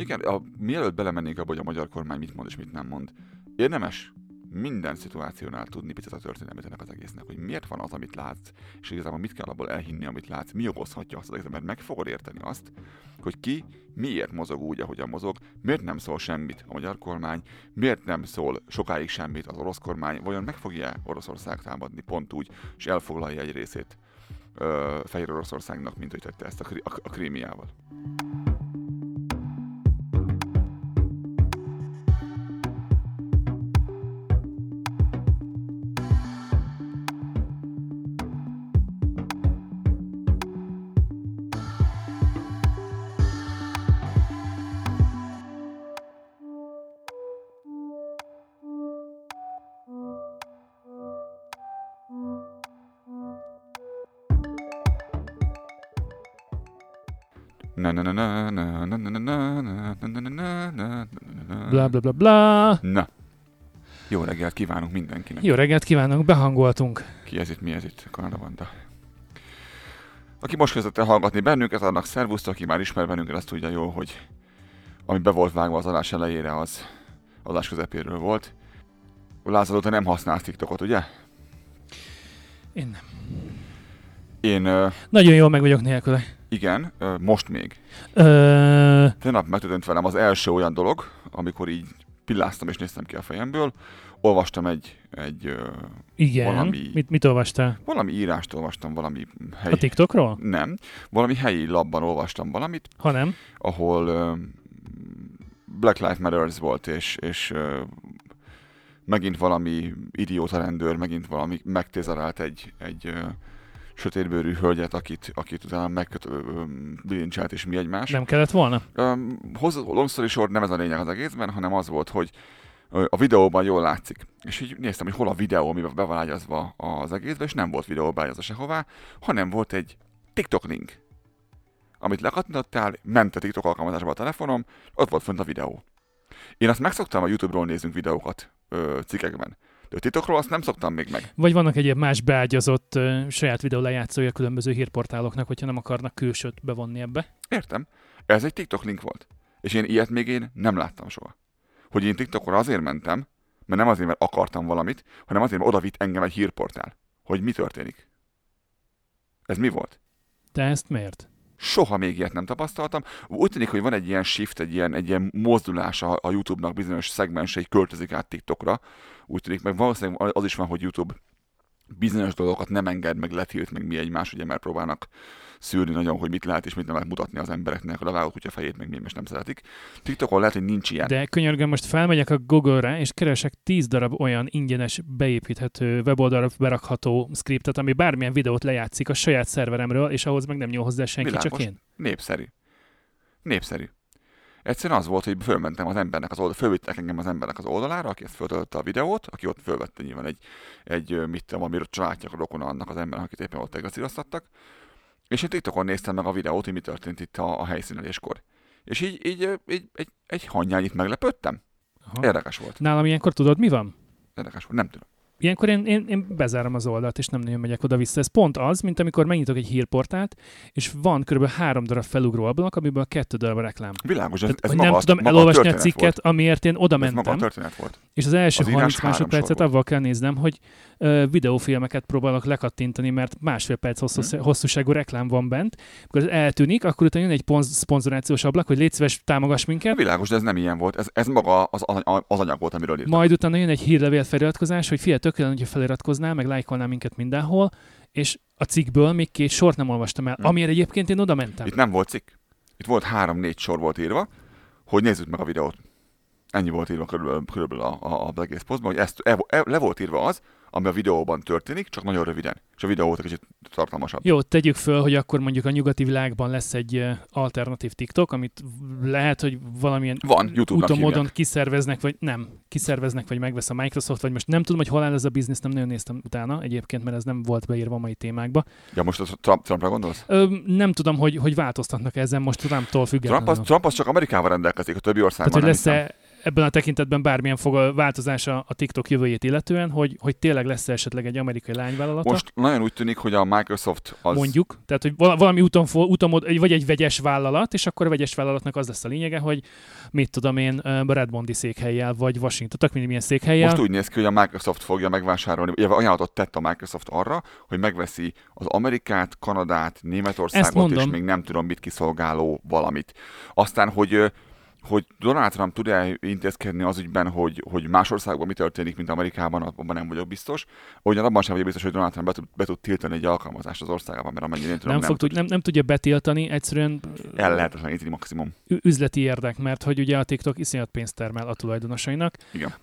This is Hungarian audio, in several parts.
Igen, a, mielőtt belemennénk abba, hogy a magyar kormány mit mond és mit nem mond, érdemes minden szituációnál tudni picit a történelmet ennek az egésznek, hogy miért van az, amit látsz, és igazából mit kell abból elhinni, amit látsz, mi okozhatja azt az egészet, mert meg fogod érteni azt, hogy ki miért mozog úgy, ahogyan mozog, miért nem szól semmit a magyar kormány, miért nem szól sokáig semmit az orosz kormány, vajon meg fogja Oroszország támadni pont úgy, és elfoglalja egy részét Fehér Oroszországnak, mint hogy tette ezt a, a, a Krímiával. Bla bla bla. Na. Jó reggelt kívánunk mindenkinek. Jó reggelt kívánok, behangoltunk. Ki ez itt, mi ez itt? Kanada. Aki most kezdett el hallgatni bennünket, annak szervuszt, aki már ismer bennünket, azt tudja jól, hogy ami be volt vágva az adás elejére, az adás közepéről volt. Lázad óta nem használsz TikTokot, ugye? Én nem. Én ö, Nagyon jól meg vagyok nélküle. igen, ö, most még. Ö, Tegnap megtörtént velem az első olyan dolog, amikor így pilláztam és néztem ki a fejemből. Olvastam egy, egy igen. Valami- Mit, mit olvastál? valami írást olvastam, valami helyi... A TikTokról? Nem, valami helyi labban olvastam valamit, Ha nem. ahol Black Lives Matters volt, és, és megint valami idióta rendőr, megint valami megtézerált egy, egy sötétbőrű hölgyet, akit, akit utána megbilincsált, és mi egymás. Nem kellett volna? Um, long story short, nem ez a lényeg az egészben, hanem az volt, hogy a videóban jól látszik. És így néztem, hogy hol a videó, amiben be van ágyazva az egészben, és nem volt videó beágyazva sehová, hanem volt egy TikTok link, amit lekattintottál, ment a TikTok alkalmazásba a telefonom, ott volt fönt a videó. Én azt megszoktam a YouTube-ról nézünk videókat ö, cikkekben. De a TikTokról azt nem szoktam még meg. Vagy vannak egyéb más beágyazott ö, saját videó lejátszója különböző hírportáloknak, hogyha nem akarnak külsőt bevonni ebbe? Értem. Ez egy TikTok link volt. És én ilyet még én nem láttam soha. Hogy én TikTokra azért mentem, mert nem azért, mert akartam valamit, hanem azért, mert oda vitt engem egy hírportál. Hogy mi történik. Ez mi volt? De ezt miért? Soha még ilyet nem tapasztaltam. Úgy tűnik, hogy van egy ilyen shift, egy ilyen, egy ilyen mozdulás a, a YouTube-nak bizonyos szegmensei költözik át TikTokra. Úgy tűnik, meg valószínűleg az is van, hogy YouTube bizonyos dolgokat nem enged, meg letilt, meg mi egymás, ugye, mert próbálnak szűrni nagyon, hogy mit lehet és mit nem lehet mutatni az embereknek, hogy a vágó kutya fejét meg mi most nem szeretik. TikTokon lehet, hogy nincs ilyen. De könyörgöm, most felmegyek a Google-re, és keresek 10 darab olyan ingyenes, beépíthető, weboldalra berakható scriptet, ami bármilyen videót lejátszik a saját szerveremről, és ahhoz meg nem nyúl hozzá senki, csak Világos. én. Népszerű. Népszerű. Egyszerűen az volt, hogy fölmentem az embernek az oldal, fölvittek engem az embernek az oldalára, aki ezt föltöltötte a videót, aki ott fölvette nyilván egy, egy mit tudom, amiről családják a rokona annak az embernek, akit éppen ott egaszíroztattak. És én TikTokon néztem meg a videót, hogy mi történt itt a, a helyszíneléskor. És így, így, így egy, egy hangyányit meglepődtem. Aha. Érdekes volt. Nálam ilyenkor tudod, mi van? Érdekes volt. Nem tudom. Ilyenkor én, én, én bezárom az oldalt, és nem nagyon megyek oda-vissza. Ez pont az, mint amikor megnyitok egy hírportált, és van kb. három darab felugró ablak, amiből kettő darab a reklám. Világos, ez, Tehát, ez maga, nem a- tudom maga elolvasni a történet cikket, Volt. amiért én oda a mentem, történet volt. és az első Az írás 30 három másodpercet avval kell néznem, hogy ö, videófilmeket próbálok lekattintani, mert másfél perc hosszú, Hm. hosszúságú reklám van bent. Akkor ez eltűnik, akkor utána jön egy ponz- szponzorációs ablak, hogy légy szíves, támogass minket. Világos, de ez nem ilyen volt. Ez, ez maga az, az anyag volt, amiről írtam. Majd utána jön egy hírlevél feliratkozás, hogy figyelj, tökéletlen, hogyha feliratkoznál, meg lájkolnál minket mindenhol, és a cikkből még két sort nem olvastam el, Hm. amiért egyébként én oda mentem. Itt nem volt cikk. Itt volt három-négy sor volt írva, hogy nézzük meg a videót. Ennyi volt írva körülbelül, körülbelül a, a, a egész posztban, hogy ezt, e, e, le volt írva az, ami a videóban történik, csak nagyon röviden. És a videó volt egy kicsit tartalmasabb. Jó, tegyük föl, hogy akkor mondjuk a nyugati világban lesz egy alternatív TikTok, amit lehet, hogy valamilyen Van, úton módon kiszerveznek, vagy nem, kiszerveznek, vagy megvesz a Microsoft, vagy most nem tudom, hogy hol áll ez a biznisz, nem nagyon néztem utána egyébként, mert ez nem volt beírva a mai témákba. Ja, most a Trump, Trumpra gondolsz? Ö, nem tudom, hogy, hogy változtatnak ezen most Trumptól Trump függetlenül. az, Trump az csak Amerikával rendelkezik, a többi országban Tehát, hogy lesz-e ebben a tekintetben bármilyen fog a változása a TikTok jövőjét illetően, hogy, hogy tényleg lesz esetleg egy amerikai lányvállalata. Most nagyon úgy tűnik, hogy a Microsoft az... Mondjuk, tehát hogy val- valami úton, úton vagy egy vegyes vállalat, és akkor a vegyes vállalatnak az lesz a lényege, hogy mit tudom én, Redmondi székhelyjel, vagy Washington, tök mindig milyen székhelyel. Most úgy néz ki, hogy a Microsoft fogja megvásárolni, vagy ajánlatot tett a Microsoft arra, hogy megveszi az Amerikát, Kanadát, Németországot, és még nem tudom mit kiszolgáló valamit. Aztán, hogy hogy Donald Trump tud-e intézkedni az ügyben, hogy, hogy más országban mi történik, mint Amerikában, abban nem vagyok biztos. Ugyan abban sem vagyok biztos, hogy Donald Trump be tud, be tud tiltani egy alkalmazást az országában, mert amennyire én tudom, nem, nem, fog, tud, nem, nem tudja betiltani, egyszerűen el lehetetleníteni maximum. üzleti érdek, mert hogy ugye a TikTok iszonyat pénzt termel a tulajdonosainak. Igen.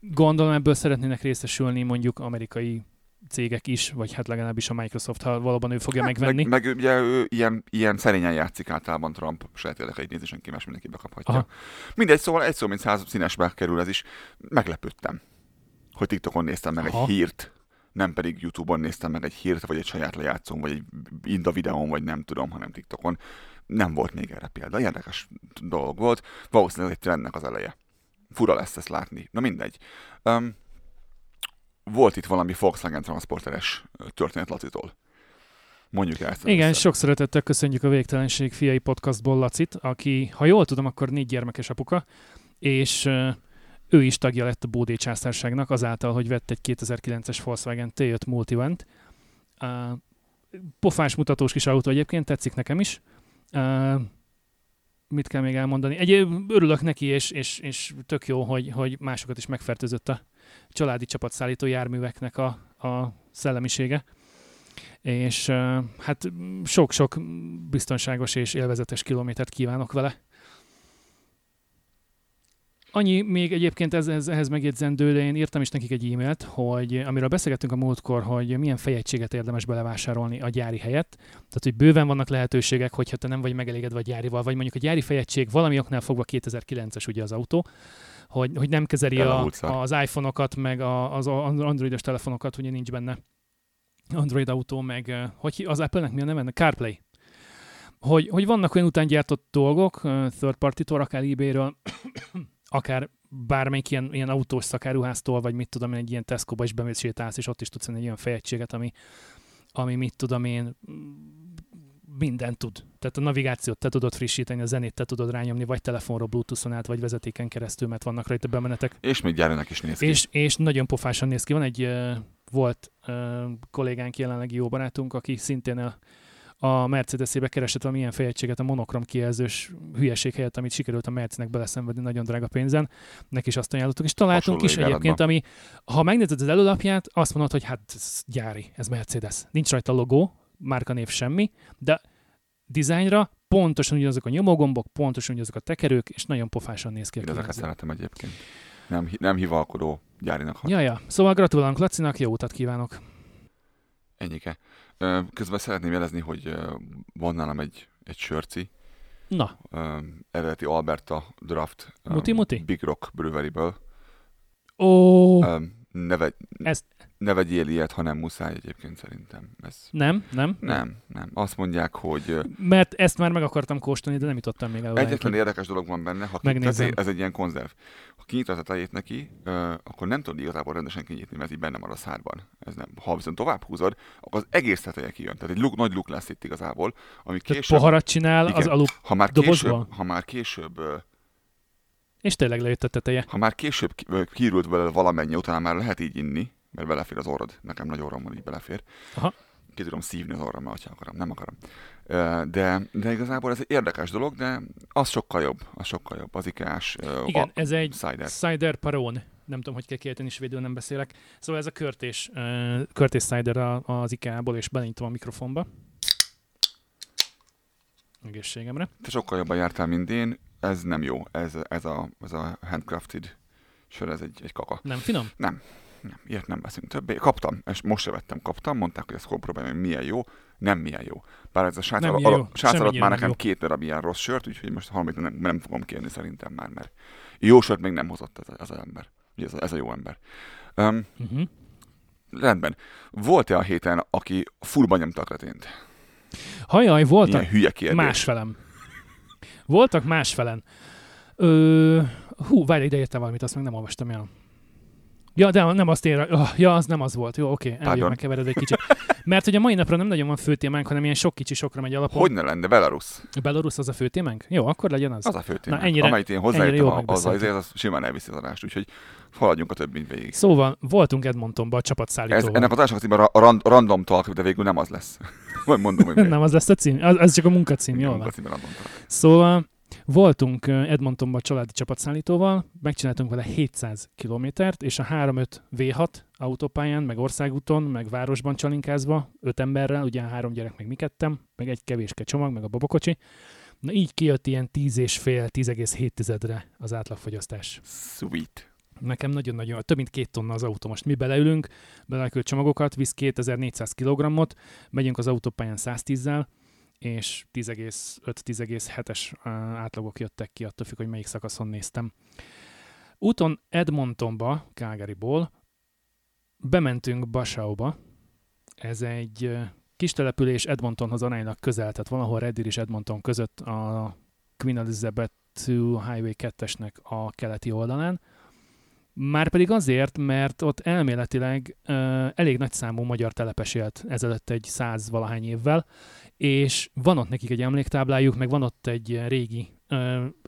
Gondolom ebből szeretnének részesülni mondjuk amerikai cégek is, vagy hát legalábbis a Microsoft, ha valóban ő fogja megvenni. Meg, meg ugye ő ilyen, ilyen szerényen játszik általában Trump, saját érdekeit nézi, senki más mindenki bekaphatja. Aha. Mindegy, szóval egy szó, mint száz színesbe kerül ez is. Meglepődtem, hogy TikTokon néztem meg Aha. egy hírt, nem pedig YouTube-on néztem meg egy hírt, vagy egy saját lejátszón, vagy egy Inda videón, vagy nem tudom, hanem TikTokon. Nem volt még erre példa. Érdekes dolog volt. Valószínűleg egy trendnek az eleje. Fura lesz ezt látni. Na mindegy. Um, volt itt valami Volkswagen transporteres történet Lacitól. Mondjuk el ezt. Igen, először. sok szeretettel köszönjük a Végtelenség fiai podcastból Lacit, aki, ha jól tudom, akkor négy gyermekes apuka, és ő is tagja lett a Bódé császárságnak azáltal, hogy vett egy 2009-es Volkswagen T5 Multivent. Pofás mutatós kis autó egyébként, tetszik nekem is. Mit kell még elmondani? Egy, örülök neki, és, és, és tök jó, hogy, hogy másokat is megfertőzött a családi csapatszállító járműveknek a, a szellemisége. És hát sok-sok biztonságos és élvezetes kilométert kívánok vele. Annyi még egyébként ez, ez, ehhez megjegyzendő, de én írtam is nekik egy e-mailt, hogy amiről beszélgettünk a múltkor, hogy milyen fejegységet érdemes belevásárolni a gyári helyett. Tehát, hogy bőven vannak lehetőségek, hogyha te nem vagy megelégedve a gyárival, vagy mondjuk a gyári fejegység valami oknál fogva 2009-es ugye az autó, hogy, hogy nem kezeli a, az iPhone-okat, meg a, az androidos telefonokat, ugye nincs benne Android autó, meg hogy az Apple-nek mi a neve? CarPlay. Hogy, hogy vannak olyan után gyártott dolgok, third party-tól, akár eBay-ről, akár bármelyik ilyen, ilyen autós szakáruháztól, vagy mit tudom én, egy ilyen Tesco-ba is bemész sétálsz, és ott is tudsz egy olyan fejegységet, ami, ami mit tudom én, mindent tud. Tehát a navigációt te tudod frissíteni, a zenét te tudod rányomni, vagy telefonról, bluetooth-on át, vagy vezetéken keresztül, mert vannak rajta bemenetek. És még gyárinak is néz ki. És, és nagyon pofásan néz ki. Van egy uh, volt uh, kollégánk, jelenlegi jó barátunk, aki szintén a, a Mercedes-ébe keresett valamilyen fejegységet a monokrom kijelzős hülyeség helyett, amit sikerült a Mercnek beleszenvedni nagyon drága pénzen. Neki is azt ajánlottuk, és találtunk Hasonló is egyébként, ami, ha megnézed az előlapját, azt mondod, hogy hát ez gyári, ez Mercedes. Nincs rajta logó, márkanév semmi, de dizájnra pontosan ugyanazok a nyomógombok, pontosan ugyanazok a tekerők, és nagyon pofásan néz ki Én ezeket szeretem egyébként. Nem, nem hivalkodó gyárinak hat. Ja, ja. Szóval gratulálunk Lacinak, jó utat kívánok. Ennyike. Közben szeretném jelezni, hogy van nálam egy, egy sörci, Na, eredeti Alberta Draft ö, Muti-muti? Big Rock Brewery-ből. ó, Ne, vegy, Ezt- ne vegyél ilyet, ha nem muszáj egyébként szerintem. Ez nem, nem. nem, nem. Azt mondják, hogy Mert ezt már meg akartam kóstolni, de nem jutottam még el. egyetlen hogy- érdekes dolog van benne, ha kinyitod, ez egy ilyen konzerv. Ha kinyitod a tejét neki, ö, akkor nem tudod igazából rendesen kinyitni, mert így benne marad a szárban. Ez nem. Ha viszont tovább húzod, akkor az egész teteje kijön. Tehát egy luk, nagy luk lesz itt igazából, ami Tehát később, poharat csinál Igen. az alu, ha már dobozba? később, ha már később ö, és tényleg lejött a teteje. Ha már később kiürült vele valamennyi, utána már lehet így inni, mert belefér az orrod. Nekem nagy orrom van, így belefér. Aha. Ki tudom szívni az orrom, ha akarom. Nem akarom. De, de igazából ez egy érdekes dolog, de az sokkal jobb. Az sokkal jobb. Az ikás Igen, a, ez egy cider. cider paron. Nem tudom, hogy kell kiejteni, svédül nem beszélek. Szóval ez a körtés, uh, körtés cider az IKEA-ból, és belenyitom a mikrofonba. Egészségemre. Te sokkal jobban jártál, mint én. Ez nem jó. Ez, ez, a, ez a handcrafted sör, ez egy, egy kaka. Nem finom? Nem, ilyet nem veszünk többé. Kaptam, és most se vettem, kaptam, mondták, hogy hol próbálj, meg milyen jó. Nem milyen jó. Bár ez a srác Nem al- al- srác alatt már nem nekem jó. két darab ilyen rossz sört, úgyhogy most valamit nem, nem fogom kérni szerintem már, mert jó sört még nem hozott ez, a- ez az ember. Ugye Ez a, ez a jó ember. Um, Uh-huh. rendben. Volt-e a héten, aki fullba nyomta a kretént? Hajaj, voltak Ilyen hülye kérdés. másfelem. Voltak másfelen. Ö, Hú, várj, ide érte valamit, azt meg nem olvastam el. Ja, de nem azt ér, oh, ja, az nem az volt. Jó, oké, okay, Pardon. megkevered egy kicsit. Mert hogy a mai napra nem nagyon van főtémánk, hanem ilyen sok kicsi sokra megy alapon. Hogy ne lenne Belarus? Belarus az a főtémánk? Jó, akkor legyen az. Az a fő témánk. ennyire- Amelyet én hozzáértem, az, az, megbeszéltük. az simán elviszi az adást, úgyhogy haladjunk a többit végig. Szóval voltunk Edmontonban a Ez, csapatszállítóval. ennek az adásnak címe a rand, Random Talk, de végül nem az lesz. Majd mondom, hogy nem az lesz a cím? Az, az csak a munkacím, jól van. Szóval voltunk Edmontonban családi csapatszállítóval, megcsináltunk vele 700 kilométert, és a 3-5 V6 autópályán, meg országúton, meg városban csalinkázva, öt emberrel, ugye három gyerek, meg mi kettem, meg egy kevéske csomag, meg a babakocsi. Na így kijött ilyen 10 és fél, 10,7-re az átlagfogyasztás. Sweet. Nekem nagyon-nagyon, több mint két tonna az autó. Most mi beleülünk, beleküld csomagokat, visz 2400 kg-ot, megyünk az autópályán 110-zel, és 10,5-10,7-es á, átlagok jöttek ki, attól függ, hogy melyik szakaszon néztem. Úton Edmontonba, Calgaryból bementünk Basauba. Ez egy ö, kis település Edmontonhoz aránylag közel, tehát valahol Red Deer és Edmonton között a Queen Elizabeth II Highway 2-esnek a keleti oldalán. Márpedig azért, mert ott elméletileg uh, elég nagy számú magyar telepes élt ezelőtt egy száz valahány évvel, és van ott nekik egy emléktáblájuk, meg van ott egy régi,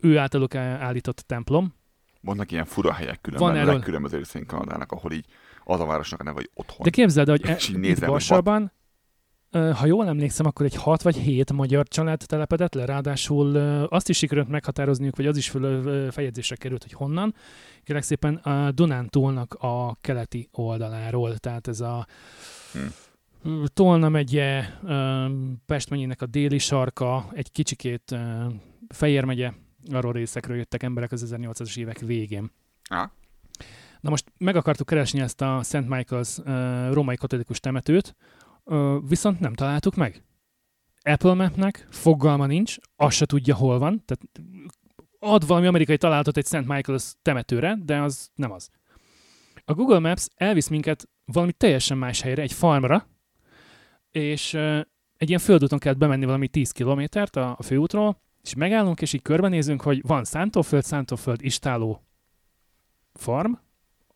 ő általuk állított templom. Vannak ilyen fura helyek különben, Van erről- legkülönbözőbb részén Kanadának, ahol így az a városnak a neve, hogy otthon. De képzeld, el, hogy e, itt Varsóban, ha jól emlékszem, akkor egy 6 vagy 7 magyar család telepedett le, ráadásul azt is sikerült meghatározniuk, vagy az is föl, fejezésre került, hogy honnan. Kérlek szépen a Dunántúlnak a keleti oldaláról, tehát ez a Hm. Tolna megye, Pest megyének a déli sarka, egy kicsikét Fejér megye, arról részekről jöttek emberek az 1800-as évek végén. Á, Na most meg akartuk keresni ezt a St. Michael's uh, római katolikus temetőt, uh, viszont nem találtuk meg. Apple Mapnek fogalma nincs, azt se tudja, hol van, tehát ad valami amerikai találatot egy St. Michael's temetőre, de az nem az. A Google Maps elvisz minket valami teljesen más helyre, egy farmra, és egy ilyen földúton kellett bemenni valami 10 kilométert a, a főútról, és megállunk, és így körbenézünk, hogy van szántóföld, szántóföld, istáló farm,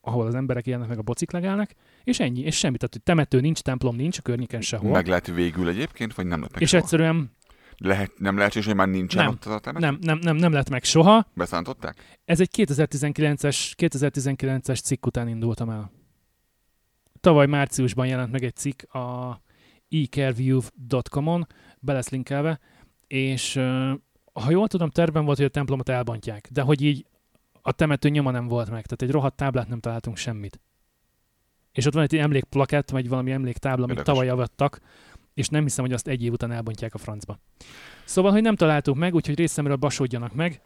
ahol az emberek élnek, meg a bocik legelnek, és ennyi, és semmi. Tehát, hogy temető nincs, templom nincs a környéken sehol. meg lehet végül egyébként, vagy nem lett meg és soha? egyszerűen Lehet, nem lehetséges, hogy már nincsen Nem. ott az a temető? nem, nem, nem, nem lett meg soha. Beszántották? Ez egy 2019-es, 2019-es cikk után indultam el. Tavaly márciusban jelent meg egy cikk a ecareview.com-on, be lesz linkelve, és ha jól tudom, terben volt, hogy a templomot elbontják, de hogy így a temető nyoma nem volt meg, tehát egy rohadt táblát nem találtunk semmit. És ott van egy emlékplakett, vagy valami emléktábla, amit tavaly avattak, és nem hiszem, hogy azt egy év után elbontják a francba. Szóval, hogy nem találtuk meg, úgyhogy részemről basódjanak meg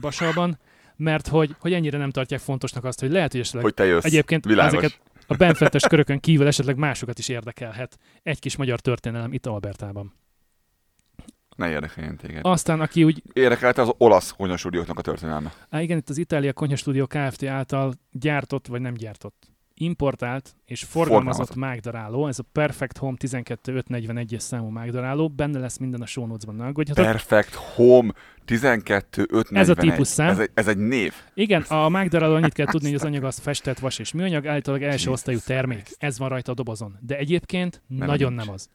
Basalban, mert hogy, hogy ennyire nem tartják fontosnak azt, hogy lehet, hogy esetleg Hogy te jössz. egyébként Világos. ezeket a benfentes körökön kívül esetleg másokat is érdekelhet egy kis magyar történelem itt Albertában. Ne érdekeljen téged. Aztán, aki úgy, Érdekelte az olasz konyhasúdióknak a történelme. á, igen, itt az Itália Konyha Studio Kft. által gyártott, vagy nem gyártott, importált és forgalmazott mágdaráló, ez a Perfect Home 12541-es számú mágdaráló, benne lesz minden a show notes-ban, ne aggódjatok. Perfect Home 12541. Ez a típusszám. Ez egy, ez egy név. Igen, a mágdaráló annyit kell tudni, hogy az anyag az festett vas és műanyag, állítólag első osztályú termék. Ez van rajta a dobozon. De egyébként Nem, nagyon nincs. nem az.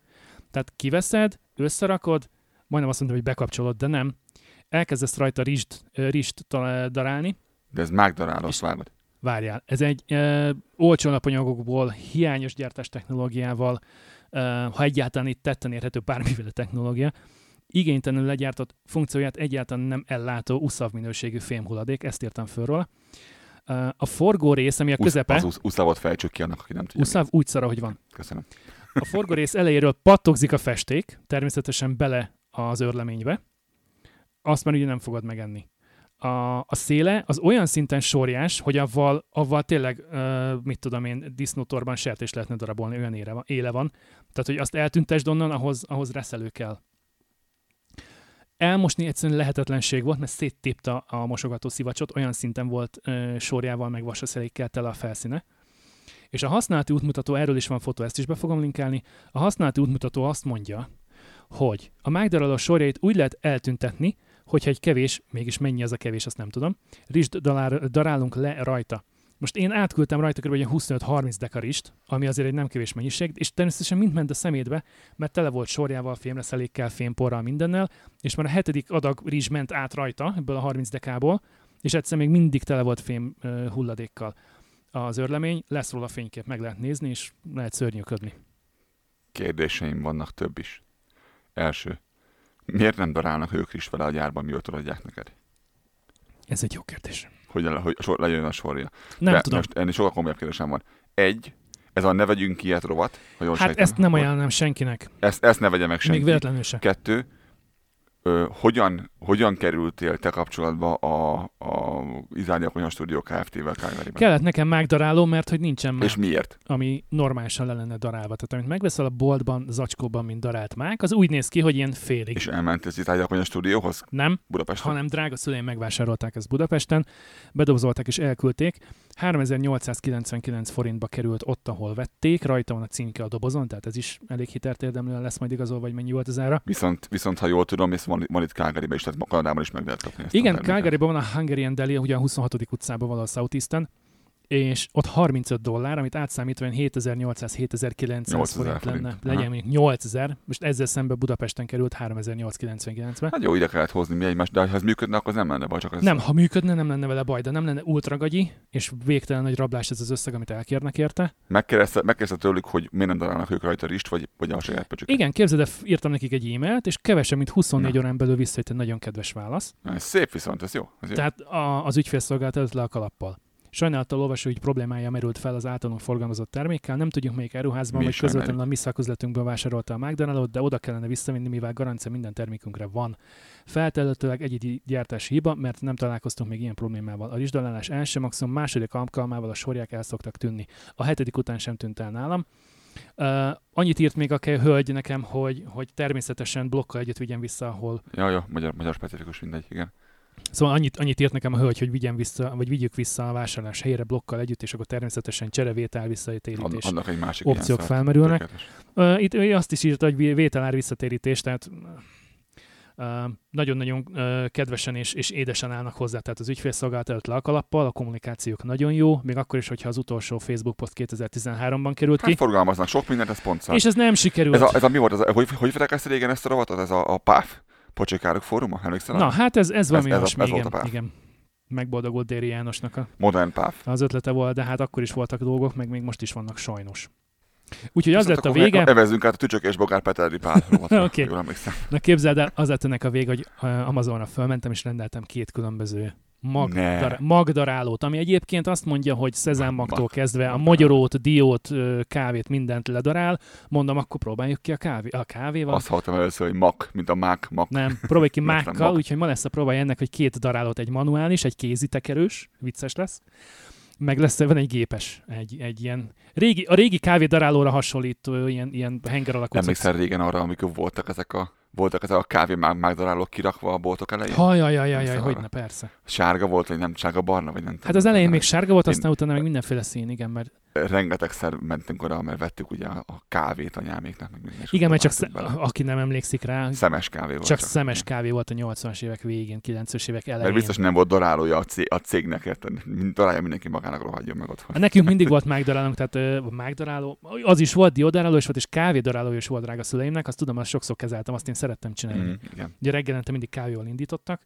Tehát kiveszed, összerakod, majdnem azt mondom, hogy bekapcsolod, de nem. Elkezdesz rajta rizst, talál- darálni, De ez megdaráló, És- vágod. Várjál, ez egy ö, olcsó alapanyagokból, hiányos gyártás technológiával, ö, ha egyáltalán itt tetten érhető bármiféle technológia, igénytelenül legyártott funkcióját egyáltalán nem ellátó uszav minőségű fémhulladék, ezt írtam föl róla. A forgó rész, ami a közepe, Az usz- uszávot fejtsük ki annak, aki nem tudja. uszav úgy szar, ahogy van. Köszönöm. A forgó rész elejéről pattogzik a festék, természetesen bele az örleménybe, azt már ugye nem fogod megenni. A, a széle az olyan szinten sorjás, hogy avval, avval tényleg, uh, mit tudom én, disznótorban sertés lehetne darabolni, olyan ére éle van. Tehát, hogy azt eltüntesd onnan, ahhoz, ahhoz reszelő kell. Elmosni egyszerűen lehetetlenség volt, mert széttépte a mosogató szivacsot, olyan szinten volt uh, sorjával meg vasaszelékkel tele a felszíne. És a használati útmutató, erről is van fotó, ezt is be fogom linkelni, a használati útmutató azt mondja, hogy a mágdaráló sorjait úgy lehet eltüntetni, hogyha egy kevés, mégis mennyi az a kevés, azt nem tudom, dalár, darálunk le rajta. Most én átküldtem rajta kb. egy 25-30 dekarist, ami azért egy nem kevés mennyiség, és természetesen mind ment a szemétbe, mert tele volt sorjával, fémreszelékkel, fémporral, mindennel, és már a hetedik adag rizs ment át rajta, ebből a 30 dekából, és egyszer még mindig tele volt fém uh, hulladékkal az örlemény, lesz róla fénykép, meg lehet nézni, és lehet szörnyűködni. Kérdéseim vannak több is. Első. Miért nem darálnak ők is vele a gyárban, mióta adják neked? Ez egy jó kérdés. Hogy, le, hogy sor, lejön a sorja. Nem De tudom. Most ennél sokkal komolyabb kérdésem van. Egy, ez a ne vegyünk ilyet rovat, ha jól Hát sejtem. ezt nem ajánlom senkinek, Ezt, ezt ne vegye meg senki. még véletlenül se. Kettő, ö, hogyan, hogyan kerültél te kapcsolatba a, a Izánia Konyha Stúdió Kft-vel Calgary-ben? Kellett nekem mágdaráló, mert hogy nincsen mág, És miért? ami normálisan le lenne darálva. Tehát amit megveszel a boltban, zacskóban, mint darált mág, az úgy néz ki, hogy ilyen félig. És elment az Izánia Konyha Stúdióhoz Nem, Budapesten? hanem drága szüleim megvásárolták ezt Budapesten, bedobzolták és elküldték. 3899 forintba került ott, ahol vették, rajta van a címke a dobozon, tehát ez is elég hitelt érdemlően lesz majd igazolva, vagy mennyi volt az ára. Viszont, viszont, ha jól tudom, és van, van itt Calgaryben is, tehát Kanadában is meg lehet kapni ezt a Igen. Calgaryban van a Hungarian Deli, ugye a 26. utcában valahol Southeastern, és ott 35 dollár, amit átszámítva olyan 7800-7900 8000 forint lenne. Legyen mondjuk 8000, most ezzel szemben Budapesten került 3899-be. Hát jó, ide kellett hozni mi egymást, de ha ez működne, akkor az nem lenne baj, csak ez... Nem, ha működne, nem lenne vele baj, de nem lenne ultragagyi, és végtelen nagy rablás ez az összeg, amit elkérnek érte. Megkérdezte, megkérdezte tőlük, hogy miért nem darálnak ők rajta rist, vagy, vagy a saját pöcsüket. Igen, képzeld, el, írtam nekik egy e-mailt, és kevesebb, mint 24 Na. órán belül visszajött egy nagyon kedves válasz. Na, Ez szép viszont, ez jó. Ez jó. Tehát a, az ügyfélszolgálat előtt le a kalappal. Sajnálattal olvasó, hogy problémája merült fel az általunk forgalmazott termékkel. Nem tudjuk, melyik áruházban Mi vagy közvetlenül a mi szaküzletünkből vásárolta a McDonald's, de oda kellene visszavinni, mivel garancia minden termékünkre van. Feltehetőleg egyedi gyártási hiba, mert nem találkoztunk még ilyen problémával. A rizsdalálás első, maximum második alkalmával a sorják el szoktak tűnni. A hetedik után sem tűnt el nálam. Uh, annyit írt még a hölgy nekem, hogy, hogy természetesen blokkal együtt vigyen vissza, ahol Ja, jó, magyar, magyar specifikus mindegy, igen. Szóval annyit, annyit írt nekem a hölgy, hogy vigyen vissza, vagy vigyük vissza a vásárlás helyére blokkal együtt, és akkor természetesen cserevétel visszatérítés. annak egy másik opciók felmerülnek. Uh, itt ő azt is írta, hogy vé- vételár visszatérítés, tehát nagyon-nagyon uh, kedvesen és, és édesen állnak hozzá, tehát az ügyfélszolgálat előtt le a kalappal, a kommunikációk nagyon jó, még akkor is, hogyha az utolsó Facebook poszt 2013-ban került Hát ki, forgalmaznak sok mindent, ez pont szar. és ez nem sikerült. Ez a, ez a mi volt? Ez a, hogy, hogy régen ezt a rovatot? Ez a, a PÁF? Pocsékárok fóruma? Emlékszel? Na, hát ez, ez valami ez a- olyasmi, ez volt igen, a pár. igen. Megboldogult Déri Jánosnak a Modern PÁF. az ötlete volt, de hát akkor is voltak dolgok, meg még most is vannak sajnos. Úgyhogy az lett a vége, Evezzünk át a Tücsök és Bogár Peteri Pál rovatra. Jól emlékszem. na képzeld el, az lett ennek a vége, hogy Amazonra fölmentem, és rendeltem két különböző mag, Ne. dar, magdarálót, ami egyébként azt mondja, hogy szezámmagtól Mag- kezdve a mag- magyarót, diót, kávét, mindent ledarál. Mondom, akkor próbáljuk ki a, kávé, a kávéval. Azt hallottam először, hogy mak, mint a mák, mak. Nem, próbálj ki mákkal, úgyhogy ma lesz a próbája ennek, hogy két darálót, egy manuális, egy kézitekerős, vicces lesz, meg lesz, van egy gépes, egy, egy ilyen régi, a régi kávédarálóra hasonlító ilyen, ilyen henger alakú. Emlékszel régen arra, amikor voltak ezek a voltak ezek a kávé mágdarálók kirakva a boltok elején? Hajajajajaj, hogy ne, persze. Sárga volt, vagy nem sárga, barna, vagy nem Hát az elején még sárga volt, Én- aztán utána meg mindenféle szín, igen, mert Rengetegszer mentünk oda, mert vettük ugye a kávét anyáméknak. Meg minden, igen, mert csak próbáltuk sze- bele. aki nem emlékszik rá, Szemes kávé volt. csak szemes kávé volt a 80-as évek végén, 90-es évek elején. Mert biztos nem volt darálója a, cég, a cégnek, érted? Darálja mindenki magának, rohadjon meg otthon. Hát nekünk mindig volt mágdarálónk, tehát ö, mágdaráló, az is volt, diódaráló is volt, és kávédaráló is volt drága szüleimnek, azt tudom, azt sokszor kezeltem, azt én szerettem csinálni. Mm, igen. Ugye reggelente mindig kávéval indítottak,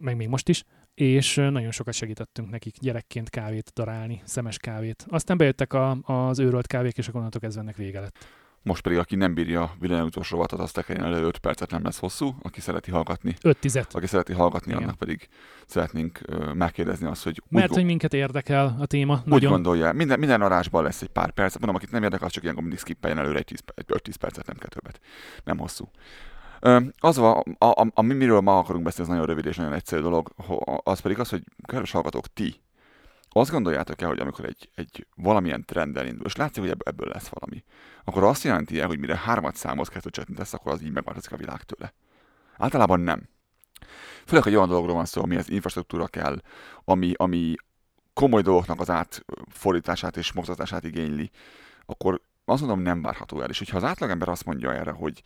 meg még most is, és nagyon sokat segítettünk nekik gyerekként kávét darálni, szemes kávét. Aztán bejöttek a, az őrölt kávék, és akkor onnantól kezdve ennek vége lett. Most pedig, aki nem bírja a világutós rovatot, azt tekerjen elő 5 percet, nem lesz hosszú. Aki szereti hallgatni, 5 tizet. aki szereti hallgatni, Igen. annak pedig szeretnénk ö, megkérdezni azt, hogy Mert hogy minket érdekel a téma. úgy Nagyon. gondolja, minden, minden arásban lesz egy pár perc. Mondom, akit nem érdekel, az csak ilyenkor mindig skippeljen előre egy 10, egy 5-10 percet, nem kell többet. Nem hosszú. Az, a, a, a, miről ma akarunk beszélni, ez nagyon rövid és nagyon egyszerű dolog, az pedig az, hogy kedves hallgatók, ti azt gondoljátok el, hogy amikor egy, egy valamilyen trend elindul, és látszik, hogy ebb- ebből lesz valami, akkor azt jelenti el, hogy mire hármat számhoz kettőt csetni tesz, akkor az így megváltozik a világ tőle. Általában nem. Főleg egy olyan dologról van szó, amihez infrastruktúra kell, ami, ami komoly dolgoknak az átfordítását és mozgatását igényli, akkor azt mondom, nem várható el. És hogyha az átlagember azt mondja erre, hogy,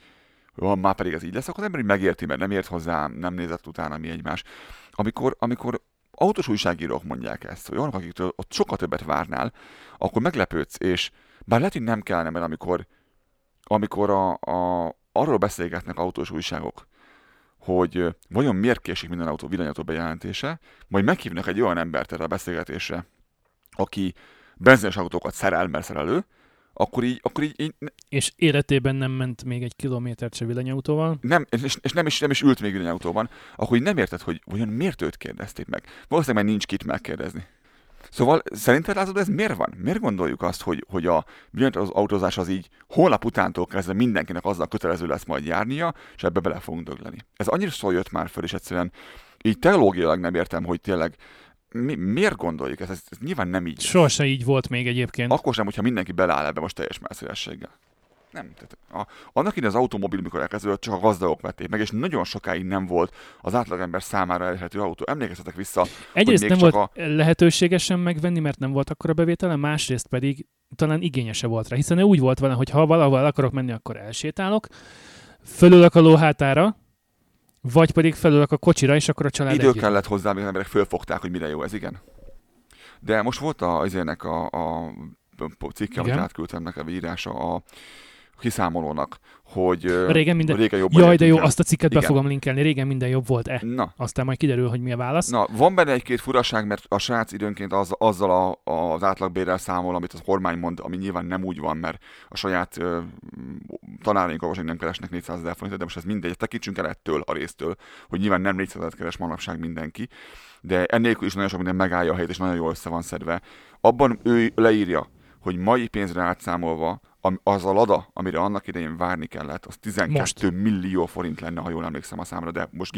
van, már pedig ez így lesz, akkor az ember így megérti, mert nem ért hozzá, nem nézett utána mi egymás. Amikor, amikor autós újságírók mondják ezt, hogy olyanok, akiktől ott sokkal többet várnál, akkor meglepődsz, és bár lehet, hogy nem kellene, mert amikor, amikor a, a, arról beszélgetnek autós újságok, hogy vajon miért késik minden autó villanyautó bejelentése, majd meghívnak egy olyan embert erre a beszélgetésre, aki benzines autókat szerel, mert szerelő, akkor így, akkor így, így És életében nem ment még egy kilométert se villanyautóval. nem, és, és nem, is, nem is ült még villanyautóban, akkor így nem érted, hogy vajon miért őt kérdezték meg. Valószínűleg már nincs kit megkérdezni. Szóval szerinted látod, ez miért van? Miért gondoljuk azt, hogy, hogy a autózás az így holnap utántól kezdve mindenkinek azzal kötelező lesz majd járnia, és ebbe bele fogunk dögleni? Ez annyira szól jött már föl, és egyszerűen így teológiailag nem értem, hogy tényleg mi, miért gondoljuk ezt? Ez, ez nyilván nem így. Sohasem így volt még egyébként. Akkor sem, hogyha mindenki beleáll ebbe most teljes messzélességgel. Nem. Tehát a, annak idején az automobil, mikor elkezdődött, csak a gazdagok vették meg, és nagyon sokáig nem volt az átlagember számára elérhető autó. Emlékeztetek vissza, Egyrészt még nem csak volt lehetőségesen megvenni, mert nem volt akkora bevétele, másrészt pedig talán igényese volt rá, hiszen ő úgy volt vele, hogy ha valahol akarok menni, akkor elsétálok, fölülök a lóhátára, vagy pedig felülök a kocsira, és akkor a család idő együtt. kellett hozzá, még az emberek fölfogták, hogy mire jó ez, igen. De most volt a, azért a, a cikke, amit átküldtem nekem írása a kiszámolónak, hogy Régen minden... régen jobban Jaj, de jó, azt a cikket be Igen. fogom linkelni. Régen minden jobb volt-e? Na, Aztán majd kiderül, hogy mi a válasz. Na, van benne egy-két furaság, mert a srác időnként az, azzal a, az átlagbérrel számol, amit az kormány mond, ami nyilván nem úgy van, mert a saját ö, tanáraink nem keresnek 400 ezer forintot, de most ez mindegy, tekintsünk el ettől a résztől, hogy nyilván nem 400 ezer keres manapság mindenki, de ennélkül is nagyon sok minden megállja a helyét, és nagyon jól össze van szedve. Abban ő leírja, hogy mai pénzre átszámolva az a lada, amire annak idején várni kellett, az 12 Most. millió forint lenne, ha jól emlékszem a számra, de most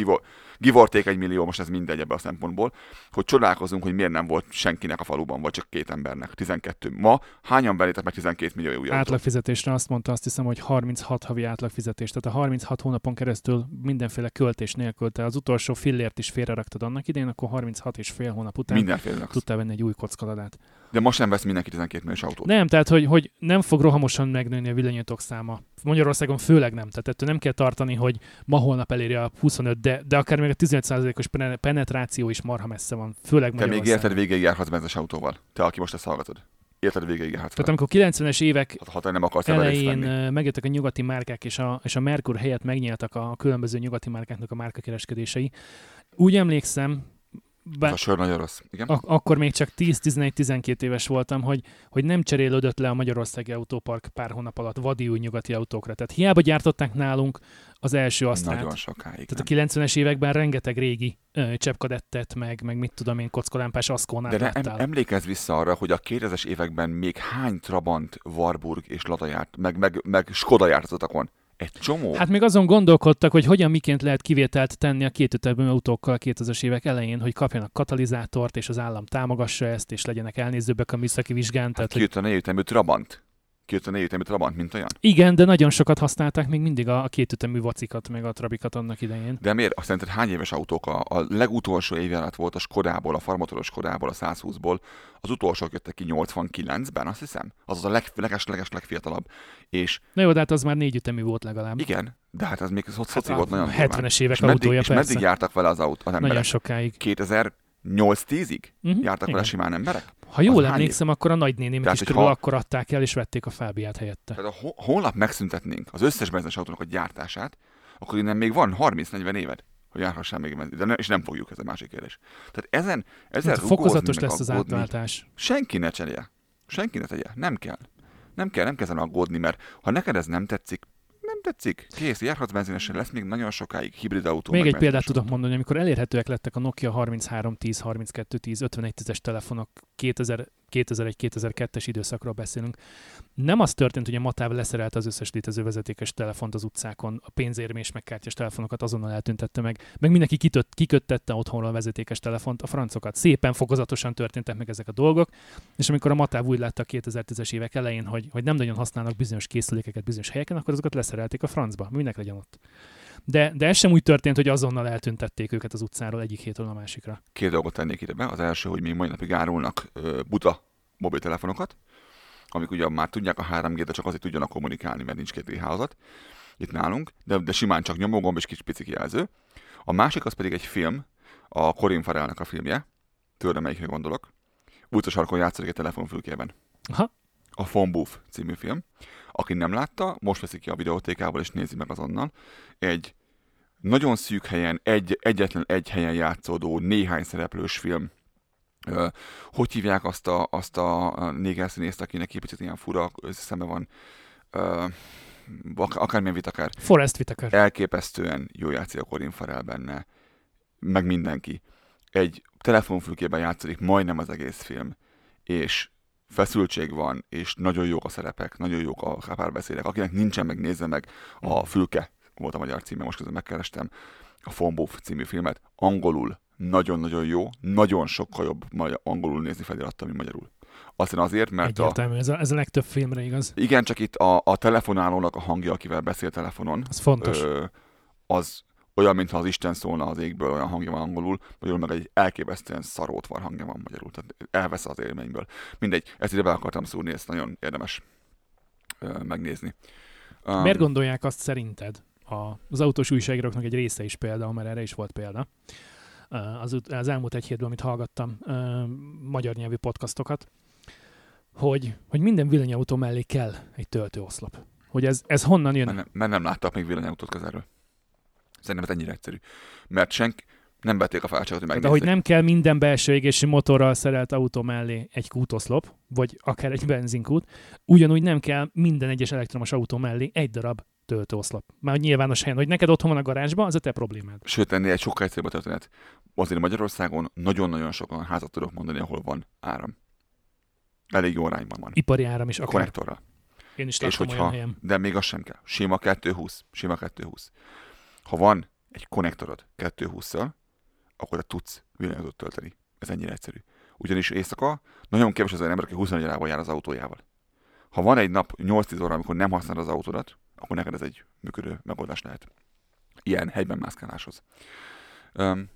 take egy millió, most ez mindegy ebbe a szempontból, hogy csodálkozunk, hogy miért nem volt senkinek a faluban, vagy csak két embernek, 12. Ma hányan belétek meg 12 millió új? Átlagfizetésre azt mondta, azt hiszem, hogy 36 havi átlagfizetés. Tehát a 36 hónapon keresztül mindenféle költés nélkül, te az utolsó fillért is félreraktad annak idején, akkor 36 és fél hónap után tudtál venni egy új kockaladát. De most nem vesz mindenki 12 milliós autót. Nem, tehát hogy, hogy nem fog rohamosan megnőni a villanyautók száma. Magyarországon főleg nem. Tehát ettől nem kell tartani, hogy ma holnap eléri a 25, de, de akár még a 15%-os pene- penetráció is marha messze van. Főleg Te még érted végéig járhatsz benzes autóval. Te, aki most ezt hallgatod. Érted végéig járhatsz Tehát amikor 90-es évek Ha- Ha nem akarsz elején megjöttek a nyugati márkák, és a, és a Merkur helyett megnyíltak a különböző nyugati márkáknak a márkakereskedései. Úgy emlékszem, bár a sör nagyon rossz. Igen? ak- akkor még csak 10-11-12 éves voltam, hogy, hogy nem cserélődött le a magyarországi autópark pár hónap alatt vadi új nyugati autókra. Tehát hiába gyártották nálunk az első asztrát. Nagyon sokáig. Tehát nem. a 90-es években rengeteg régi ö, cseppkadettet, meg, meg mit tudom én, kockalámpás aszkónát De ne, em, emlékezz vissza arra, hogy a 2000-es években még hány Trabant, Warburg és Lada járt, meg, meg, meg Skoda járt az utakon. Egy csomó. Hát még azon gondolkodtak, hogy hogyan miként lehet kivételt tenni a kétütemű autókkal a 2000-es évek elején, hogy kapjanak katalizátort, és az állam támogassa ezt, és legyenek elnézőbbek a műszaki vizsgán. hát Tehát, hogy kijött a négyütemű Trabant. A négyütemű Trabant, mint olyan. igen, de nagyon sokat használták még mindig a, a kétütemű vacikat, meg a trabikat annak idején. De miért? Azt szerinted hány éves autók a, a legutolsó évjárat volt a Skodából, a farmotoros Skodából, a 120-ból, az utolsók jöttek ki 89-ben, azt hiszem. Az az a leg, leges, leges, legfiatalabb. És Na jó, de hát az már négyütemű volt legalább. igen, de hát az még szo- szoci a volt nagyon durván. 70-es évek És meddig, autója, és persze. meddig jártak vele az, aut, az emberek? Nagyon sokáig. 2008-10-ig Uh-huh. jártak vele simán emberek? Ha jól Az emlékszem, akkor a nagynéném Tehát, is körül ha- akkor adták el, és vették a fábiát helyette. Tehát ha ho- holnap megszüntetnénk az összes benzenes autónak a gyártását, akkor innen még van 30-40 éved, hogy járhassál még benzin. De és nem fogjuk, ez a másik kérdés. Tehát ezen, ezen Hát fokozatos lesz az aggódni, átváltás. Senki ne cserélje. Senki ne tegye. Nem kell. Nem kell, nem kell ezen aggódni, mert ha neked ez nem tetszik, nem tetszik. Kész, járhatsz benzinesen, lesz még nagyon sokáig hibrid autó. Még egy példát tudok mondani, amikor elérhetőek lettek a Nokia 3310, 3210, 5110-es telefonok 2000, 2001-2002-es időszakról beszélünk. Nem az történt, hogy a Matáv leszerelte az összes létező vezetékes telefont az utcákon, a pénzérmés meg kártyás telefonokat azonnal eltüntette meg, meg mindenki kitött, kiköttette otthonról a vezetékes telefont, a francokat. Szépen fokozatosan történtek meg ezek a dolgok, és amikor a Matáv úgy látta a 2010-es évek elején, hogy, hogy nem nagyon használnak bizonyos készülékeket bizonyos helyeken, akkor azokat leszerelték a francba. Minek legyen ott? De, de ez sem úgy történt, hogy azonnal eltüntették őket az utcáról egyik hétről a másikra. Két dolgot tennék ide be. Az első, hogy még mai napig árulnak buta mobiltelefonokat, amik ugye már tudják a 3G, de csak azért tudjanak kommunikálni, mert nincs 2G hálózat. itt nálunk, de, de simán csak nyomógomb és kis pici kijelző. A másik az pedig egy film, a Corin Farrellnek a filmje, tudod, melyikre gondolok. Utcasarkon játszik egy telefonfülkében. Aha. A Phone Booth című film. Aki nem látta, most veszik ki a videótékából és nézi meg azonnal. Egy nagyon szűk helyen, egy, egyetlen egy helyen játszódó, néhány szereplős film. Ö, hogy hívják azt a, azt a néger színészt, akinek egy picit ilyen fura szeme van? Ö, ak- akármilyen vit akár. Forrest Whitaker. Elképesztően jó játszik a Corin Farrell benne. Meg mindenki. Egy telefonfülkében játszik majdnem az egész film. És feszültség van, és nagyon jók a szerepek, nagyon jók a párbeszédek. Akinek nincsen meg, nézze meg a Fülke, volt a magyar címe, most közben megkerestem, a Booth című filmet. Angolul nagyon-nagyon jó, nagyon sokkal jobb magyar, angolul nézni felirattal, mint magyarul. Aztán azért, mert a, Egyértelmű, ez a, ez a legtöbb filmre igaz. igen, csak itt a, a telefonálónak a hangja, akivel beszél telefonon, Ez fontos. ö, az olyan, mintha az Isten szólna az égből, olyan hangja van angolul, magyarul meg egy elképesztően szarótvar hangja van magyarul, tehát elvesz az élményből. Mindegy, ezt ide be akartam szúrni, ezt nagyon érdemes ö, megnézni. Um, Miért gondolják azt szerinted? A, az autós újságíróknak egy része is példa, mert erre is volt példa. Az, az elmúlt egy hétben, amit hallgattam, magyar nyelvű podcastokat, hogy, hogy minden villanyautó mellé kell egy töltőoszlop. Hogy ez, ez honnan jön? mert, nem, mert nem láttak még villanyautót közelről. Szerintem ez ennyire egyszerű. Mert senki nem vették a fáradtságot, hogy De hogy nem kell minden belső égési motorral szerelt autó mellé egy kútoszlop, vagy akár egy benzinkút, ugyanúgy nem kell minden egyes elektromos autó mellé egy darab töltőoszlop. Már hogy nyilvános helyen, hogy neked otthon van a garázsban, az a te problémád. Sőt, ennél egy sokkal egyszerűbb a történet. Azért Magyarországon nagyon-nagyon sokan házat tudok mondani, ahol van áram. Elég jó arányban van. Ipari áram is akár. Konnektorral. Én is És hogyha, de még az sem kell. Sima 220. Sima 220. Ha van egy konnektorod 220-szal, akkor tudsz villanyautót tölteni. Ez ennyire egyszerű. Ugyanis éjszaka nagyon kevés az olyan ember, aki 24 órában jár az autójával. Ha van egy nap 8-10 óra, amikor nem használod az autódat, akkor neked ez egy működő megoldás lehet. Ilyen helyben mászkáláshoz. Um,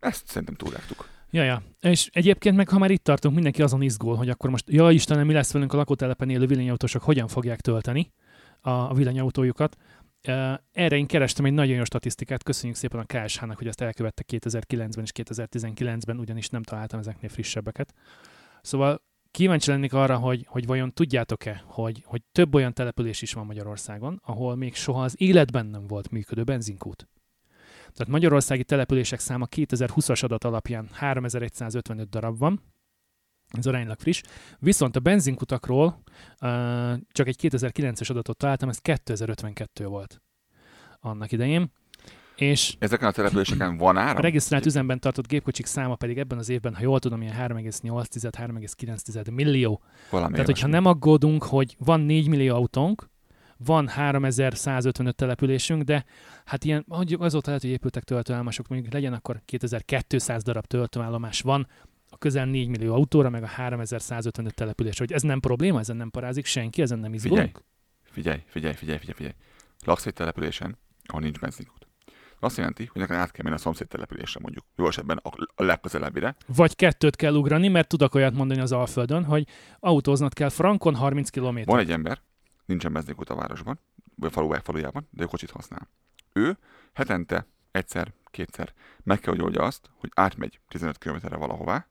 ezt szerintem túlrágtuk. Ja, ja. És egyébként meg, ha már itt tartunk, mindenki azon izgul, hogy akkor most, ja Istenem, mi lesz velünk a lakótelepen élő villanyautósok, hogyan fogják tölteni a villanyautójukat. Erre én kerestem egy nagyon jó statisztikát, köszönjük szépen a KSH-nak, hogy ezt elkövette 2009-ben és 2019-ben, ugyanis nem találtam ezeknél frissebbeket. Szóval kíváncsi lennék arra, hogy, hogy vajon tudjátok-e, hogy, hogy több olyan település is van Magyarországon, ahol még soha az életben nem volt működő benzinkút. Tehát magyarországi települések száma 2020-as adat alapján 3155 darab van, ez aránylag friss. Viszont a benzinkutakról uh, csak egy 2009-es adatot találtam, ez 2052 volt annak idején. És Ezeken a településeken van a áram? regisztrált üzemben tartott gépkocsik száma pedig ebben az évben, ha jól tudom, ilyen 3,8-3,9 millió. Valami Tehát, hogyha nem aggódunk, hogy van 4 millió autónk, van 3155 településünk, de hát ilyen, hogy azóta lehet, hogy épültek töltőállomások, mondjuk legyen akkor 2200 darab töltőállomás van, a közel 4 millió autóra, meg a 3155 település, hogy ez nem probléma, ezen nem parázik senki, ezen nem izgulunk. Figyelj, figyelj, figyelj, figyelj, figyelj. Laksz egy településen, ahol nincs benzinkút. Azt jelenti, hogy neked át kell menni a szomszéd településre mondjuk. Jó esetben a, a legközelebbire. Vagy kettőt kell ugrani, mert tudok olyat mondani az Alföldön, hogy autóznod kell Frankon 30 km. Van egy ember, nincsen benzinkút a városban, vagy a falu falujában, de ő kocsit használ. Ő hetente egyszer, kétszer meg kell, hogy oldja azt, hogy átmegy 15 km-re valahová,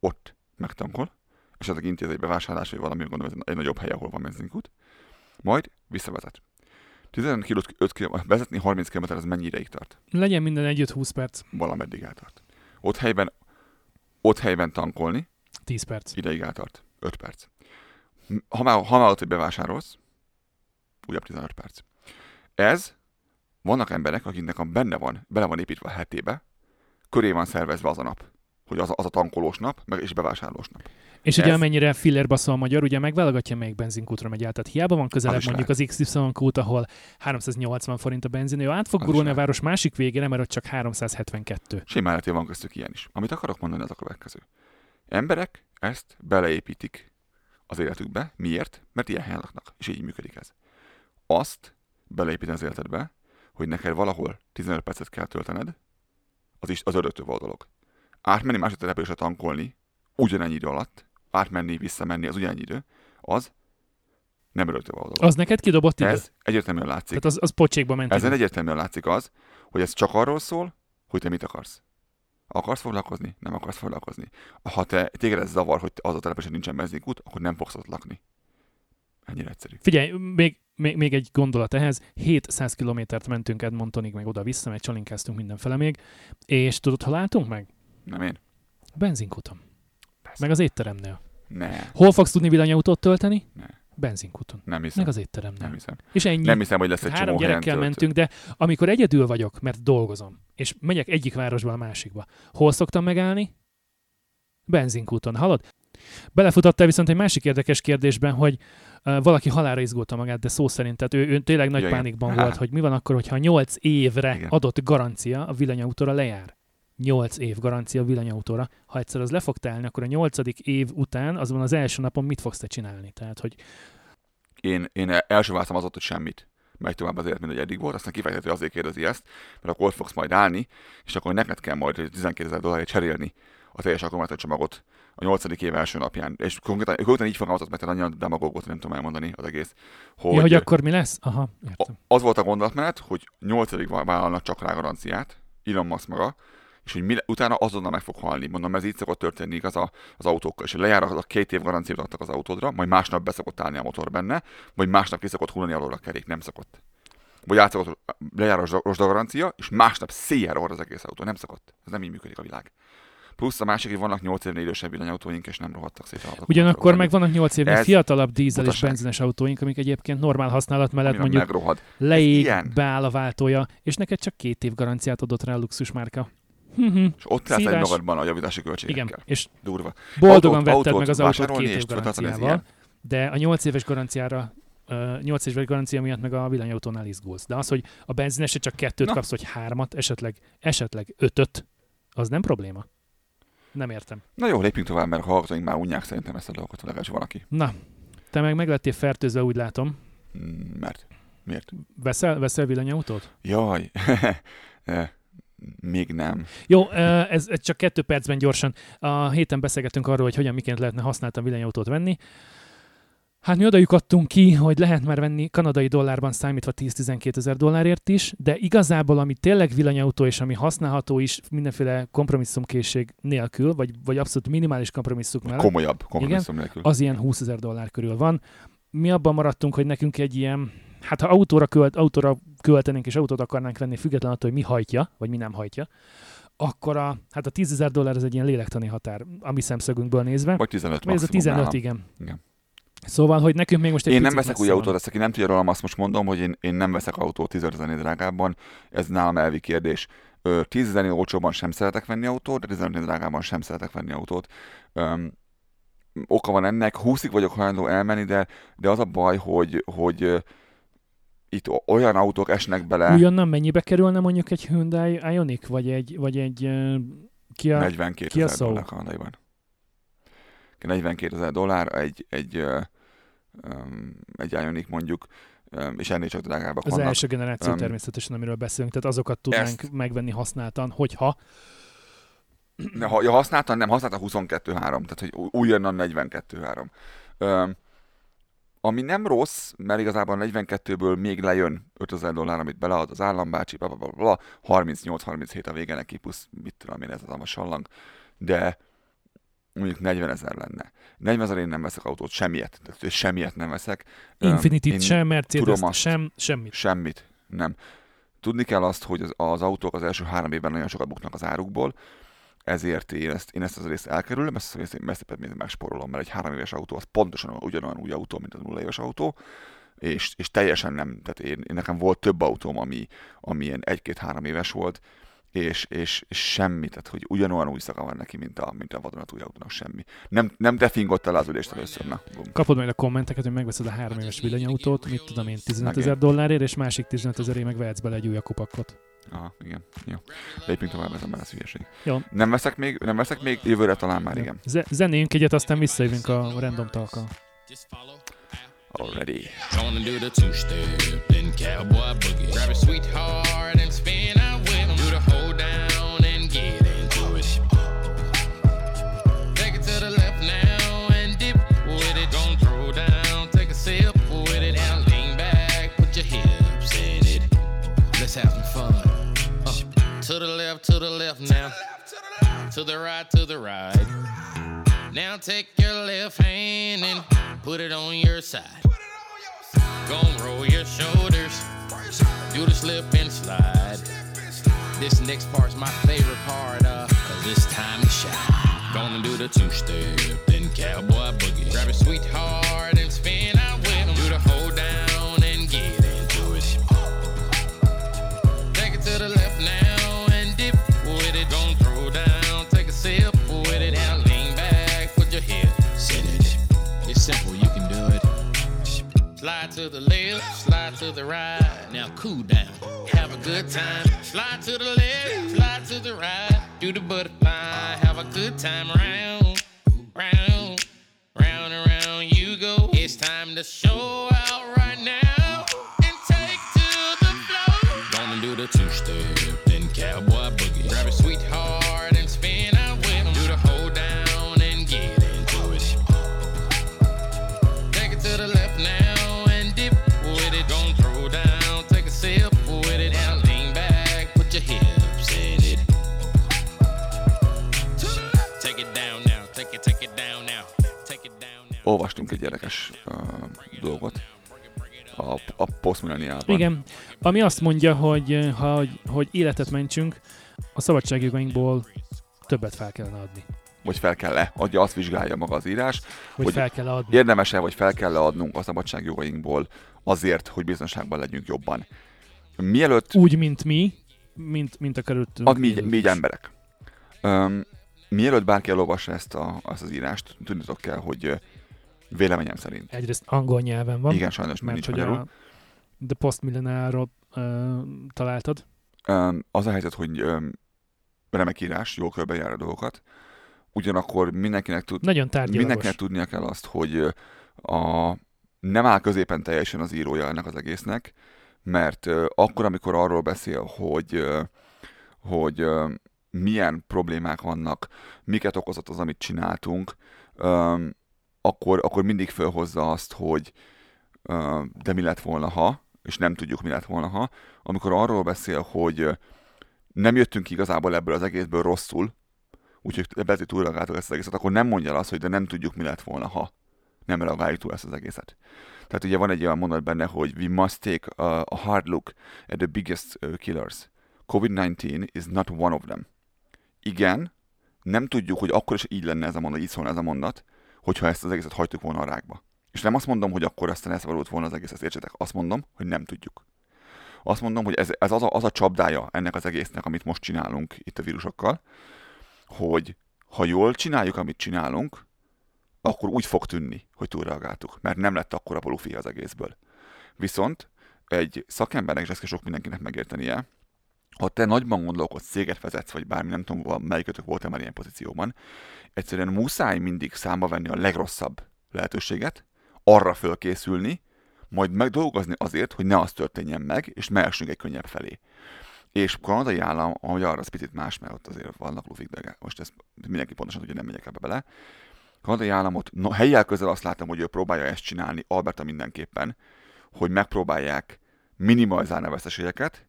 ott megtankol, esetleg intéz egy bevásárlás, vagy valami, gondolom, ez egy nagyobb hely, ahol van benzinkút, majd visszavezet. 15 km, 5 km, vezetni 30 km az mennyi ideig tart? Legyen minden együtt 20 perc, Valameddig eltart. Ott helyben, ott helyben tankolni, 10 perc. ideig eltart. 5 perc. Ha már, ha már ott, hogy bevásárolsz, újabb 15 perc. Ez, vannak emberek, akiknek a benne van, bele van építve a hetébe, köré van szervezve az a nap. Hogy az a, az a tankolós nap, meg és bevásárlós nap. És ugye Ez- amennyire fillerbe szól a magyar, ugye megválogatja melyik benzinkútra megy át. Tehát hiába van közelebb is mondjuk az XY kút, ahol 380 forint a benzin, ő át fog gurulni is a város másik végére, mert ott csak 372. Simán lehet, van köztük ilyen is. Amit akarok mondani, az a következő. Emberek ezt beleépítik az életükbe. Miért? Mert ilyen helyen laknak, és így működik ez. Azt beleépíteni az életedbe, hogy neked valahol 15 percet kell töltened, az is az öröktől való dolog. Átmenni másik településre tankolni ugyanennyi idő alatt, átmenni, visszamenni, az ugyanennyi idő, az Nem a dolog. Az neked kidobott idő? Ez egyértelműen látszik. Tehát az, az pocsékba ment Ezen egyértelműen látszik az, hogy ez csak arról szól, hogy te mit akarsz. Akarsz foglalkozni? Nem akarsz foglalkozni. Ha te téged ez zavar, hogy az a telepesen nincsen benzinkút, akkor nem fogsz ott lakni. Ennyire egyszerű. Figyelj, még, még, még egy gondolat ehhez. 700 kilométert mentünk Edmontonig, meg oda-vissza, meg csalinkáztunk mindenfele még. És tudod, ha látunk meg? Nem én? Benzinkúton. Persze. Meg az étteremnél. Ne, Hol fogsz tudni villanyautót tölteni? Ne. Benzinkúton. nem hiszem. Meg az étteremnél. Nem hiszem. És ennyi. Nem hiszem, hogy lesz egy Három csomó gyerekkel töltő. mentünk, de amikor egyedül vagyok, mert dolgozom, és megyek egyik városból a másikba, hol szoktam megállni? Benzinkúton, hallod? Belefutottál viszont egy másik érdekes kérdésben, hogy uh, valaki halára izgulta magát, de szó szerint, tehát ő, ő tényleg nagy Ja, igen. pánikban Há. volt, hogy mi van akkor, hogyha 8 évre Igen. adott garancia a villanyautóra lejár. 8 év garancia a villanyautóra. Ha egyszer az le fog telni, akkor a 8. év után, azon az első napon mit fogsz te csinálni? Tehát, hogy Én, én első válaszom az volt, hogy semmit. Megy tovább az élet, mint hogy eddig volt, aztán kifejteti azért kérdezi ezt, mert akkor ott fogsz majd állni, és akkor neked kell majd 12 ezer dollárért cserélni a teljes akkumulátorcsomagot a 8. év első napján. És konkrétan, konkrétan így fogalmazott, mert annyira demagógot nem tudom elmondani az egész. Hogy, ja, hogy akkor mi lesz? Aha, értem. az volt a gondolatmenet, hogy 8. vállalnak csak rá garanciát, Elon Musk maga, és hogy mi, utána azonnal meg fog halni. Mondom, ez így szokott történni igaz a, az autókkal. És lejár az a két év garanciát adtak az autódra, majd másnap beszokott állni a motor benne, vagy másnap ki szokott hullani alól a kerék, nem szokott. Vagy átszokott, lejár a zsa- rozsda garancia, és másnap széjjel rohad az egész autó. Nem szokott. Ez nem így működik a világ. Plusz a másik, hogy vannak 8 évnél idősebb villanyautóink, és nem rohadtak szét. Ugyanakkor meg vannak 8 évnél Ez fiatalabb dízel és benzines autóink, amik egyébként normál használat mellett mondjuk megrohad. leég, beáll a váltója, és neked csak két év garanciát adott rá a luxusmárka. Mhm. És ott lesz egy magadban a javítási költségekkel. Igen, és Durva. boldogan Autót- vetted autót meg az autót két év garanciával, de a 8 éves garanciára 8 éves garancia miatt meg a villanyautónál izgulsz. De az, hogy a benzinesre csak kettőt Na. kapsz, vagy hármat, esetleg, esetleg ötöt, az nem probléma. Nem értem. Na jó, lépjünk tovább, mert a hallgatóink már unják szerintem ezt a dolgot, legalábbis valaki. Na, te meg meglettél fertőzve, úgy látom. Mm, Mert? Miért? Veszel, veszel villanyautót? Jaj, Eh, még nem. Jó, ez, ez csak kettő percben gyorsan. A héten beszélgettünk arról, hogy hogyan, miként lehetne használtan villanyautót venni. Hát mi oda adtunk ki, hogy lehet már venni kanadai dollárban számítva 10-12 ezer dollárért is, de igazából ami tényleg villanyautó és ami használható is mindenféle kompromisszumkészség nélkül, vagy, vagy abszolút minimális kompromisszum mellett, Komolyabb kompromisszum nélkül. az ilyen 20 ezer dollár körül van. Mi abban maradtunk, hogy nekünk egy ilyen, hát ha autóra, költ, autóra költenénk és autót akarnánk venni, független attól, hogy mi hajtja, vagy mi nem hajtja, akkor a, hát a 10 ezer dollár ez egy ilyen lélektani határ, a mi szemszögünkből nézve. Vagy 15 Vagy ez a maximum 15, nálam. igen. Igen. Szóval, hogy nekünk még most egy Én nem veszek új autót, ezt aki nem tudja rólam, azt most mondom, hogy én, én nem veszek autót 10 ezer drágábban, ez nálam elvi kérdés. Ö, 10 ezer olcsóban sem szeretek venni autót, de 15 drágában sem szeretek venni autót. Öm, oka van ennek, 20-ig vagyok hajlandó elmenni, de, de az a baj, hogy, hogy itt olyan autók esnek bele, Újonnan mennyibe kerülne mondjuk egy Hyundai Ioniq, vagy egy, vagy egy uh, Kia... 42 Ki a ezer dollár Kanadaiban. 42 ezer dollár egy, egy, öm, egy Ioniq mondjuk, öm, és ennél csak drágábbak Az vannak. első generáció Öm, természetesen, amiről beszélünk, tehát azokat tudnánk ezt- megvenni használtan, hogyha ha, ja, használtan, nem, használtan 22-3, tehát hogy új- újonnan 42-3. Öm, ami nem rossz, mert igazából a 42-ből még lejön 5000 dollár, amit belead az állambácsi, bla, bla, bla, bla, 38-37 a vége neki, plusz mit tudom én, ez az a sallang, de mondjuk 40 ezer lenne. 40 ezer én nem veszek autót, semmiet, tehát semmiet nem veszek. Infinity-t sem, mercedes tudom azt. sem, semmit. Semmit, nem. Tudni kell azt, hogy az, az autók az első három évben nagyon sokat buknak az árukból, ezért én ezt, én ezt az részt elkerülöm, ezt az részt ezt pedig megspórolom, mert egy három éves autó az pontosan ugyanolyan új autó, mint az nulla éves autó, és, és teljesen nem, tehát én, én nekem volt több autóm, ami, ami ilyen egy-két-három éves volt, és, és, és semmi, tehát hogy ugyanolyan új szaka van neki, mint a, mint a vadonatúj autónak semmi. Nem, nem defingott el az ülést először, na. bum. Kapod majd a kommenteket, hogy megveszed a három éves villanyautót, mit tudom én, 15 Megint. ezer dollárért, és másik 15 ezerért meg vehetsz bele egy új akupakot. Aha, igen. Jó. Lépjünk tovább, ez a lesz hülyeség. Jó. Nem veszek még, nem veszek még, jövőre talán már Jó. igen. Ze- zenéljünk egyet, aztán visszajövünk a random talkkal. Already. Gonna do the two step, then cowboy boogie. Grab a sweetheart to the left now. To the right, to the right. Now take your left hand and put it on your side. Gonna roll your shoulders. Do the slip and slide. This next part's my favorite part, uh, cause it's time to shine. Gonna do the two step, then cowboy boogie. Grab a sweetheart to the left, slide to the right. Now cool down, have a good time. Slide to the left, slide to the right. Do the butterfly, have a good time round, round, round and round you go. It's time to show out Olvastunk egy érdekes uh, dolgot a, a posztmilleniában. Igen, ami azt mondja, hogy ha, hogy, hogy életet mentsünk, a szabadságjogainkból többet fel kellene adni. Vagy fel kell-e, adja, azt vizsgálja maga az írás, Hogy, Hogy fel kell adni. érdemes-e, vagy fel kell adnunk a szabadságjogainkból azért, hogy biztonságban legyünk jobban. Mielőtt Úgy, mint mi, mint, mint a körülöttünk. ad mi, mi így emberek. Um, mielőtt bárki elolvassa ezt, a, ezt az írást, tudnitok kell, hogy véleményem szerint. Egyrészt angol nyelven van, Igen, sajnos mert nincs hogy magyarul. a The uh, találtad. Um, az a helyzet, hogy um, remek írás, jól körbejár a dolgokat. Ugyanakkor mindenkinek, tud, Nagyon tárgyalagos. mindenkinek tudnia kell azt, hogy a, nem áll középen teljesen az írója ennek az egésznek, mert uh, akkor, amikor arról beszél, hogy, uh, hogy uh, milyen problémák vannak, miket okozott az, amit csináltunk, um, akkor, akkor mindig felhozza azt, hogy de mi lett volna, ha, és nem tudjuk, mi lett volna, ha. Amikor arról beszél, hogy nem jöttünk igazából ebből az egészből rosszul, úgyhogy lehet, hogy túlreagáltuk ezt az egészet, akkor nem mondja azt, hogy de nem tudjuk, mi lett volna, ha nem reagáljuk túl ezt az egészet. Tehát ugye van egy olyan mondat benne, hogy we must take a, a hard look at the biggest killers. COVID-19 is not one of them. Igen, nem tudjuk, hogy akkor is így lenne ez a mondat, így szólna ez a mondat, hogyha ezt az egészet hagytuk volna a rákba. És nem azt mondom, hogy akkor aztán elszabadult volna az egész, ezt értsetek. Azt mondom, hogy nem tudjuk. Azt mondom, hogy ez, ez az, a, az a csapdája ennek az egésznek, amit most csinálunk itt a vírusokkal, hogy ha jól csináljuk, amit csinálunk, akkor úgy fog tűnni, hogy túlreagáltuk, mert nem lett akkora lufi az egészből. Viszont egy szakembernek, és ezt kell sok mindenkinek megértenie, ha te nagyban gondolkodsz, céget vezetsz, vagy bármi, nem tudom, melyikötök volt már ilyen pozícióban, egyszerűen muszáj mindig számba venni a legrosszabb lehetőséget, arra fölkészülni, majd megdolgozni azért, hogy ne az történjen meg, és mehessünk egy könnyebb felé. És a kanadai állam, ahogy arra az picit más, mert ott azért vannak lufik, de most ezt mindenki pontosan tudja, nem megyek ebbe bele. A kanadai államot, no, helyjel közel azt látom, hogy ő próbálja ezt csinálni, Alberta mindenképpen, hogy megpróbálják minimalizálni a veszteségeket,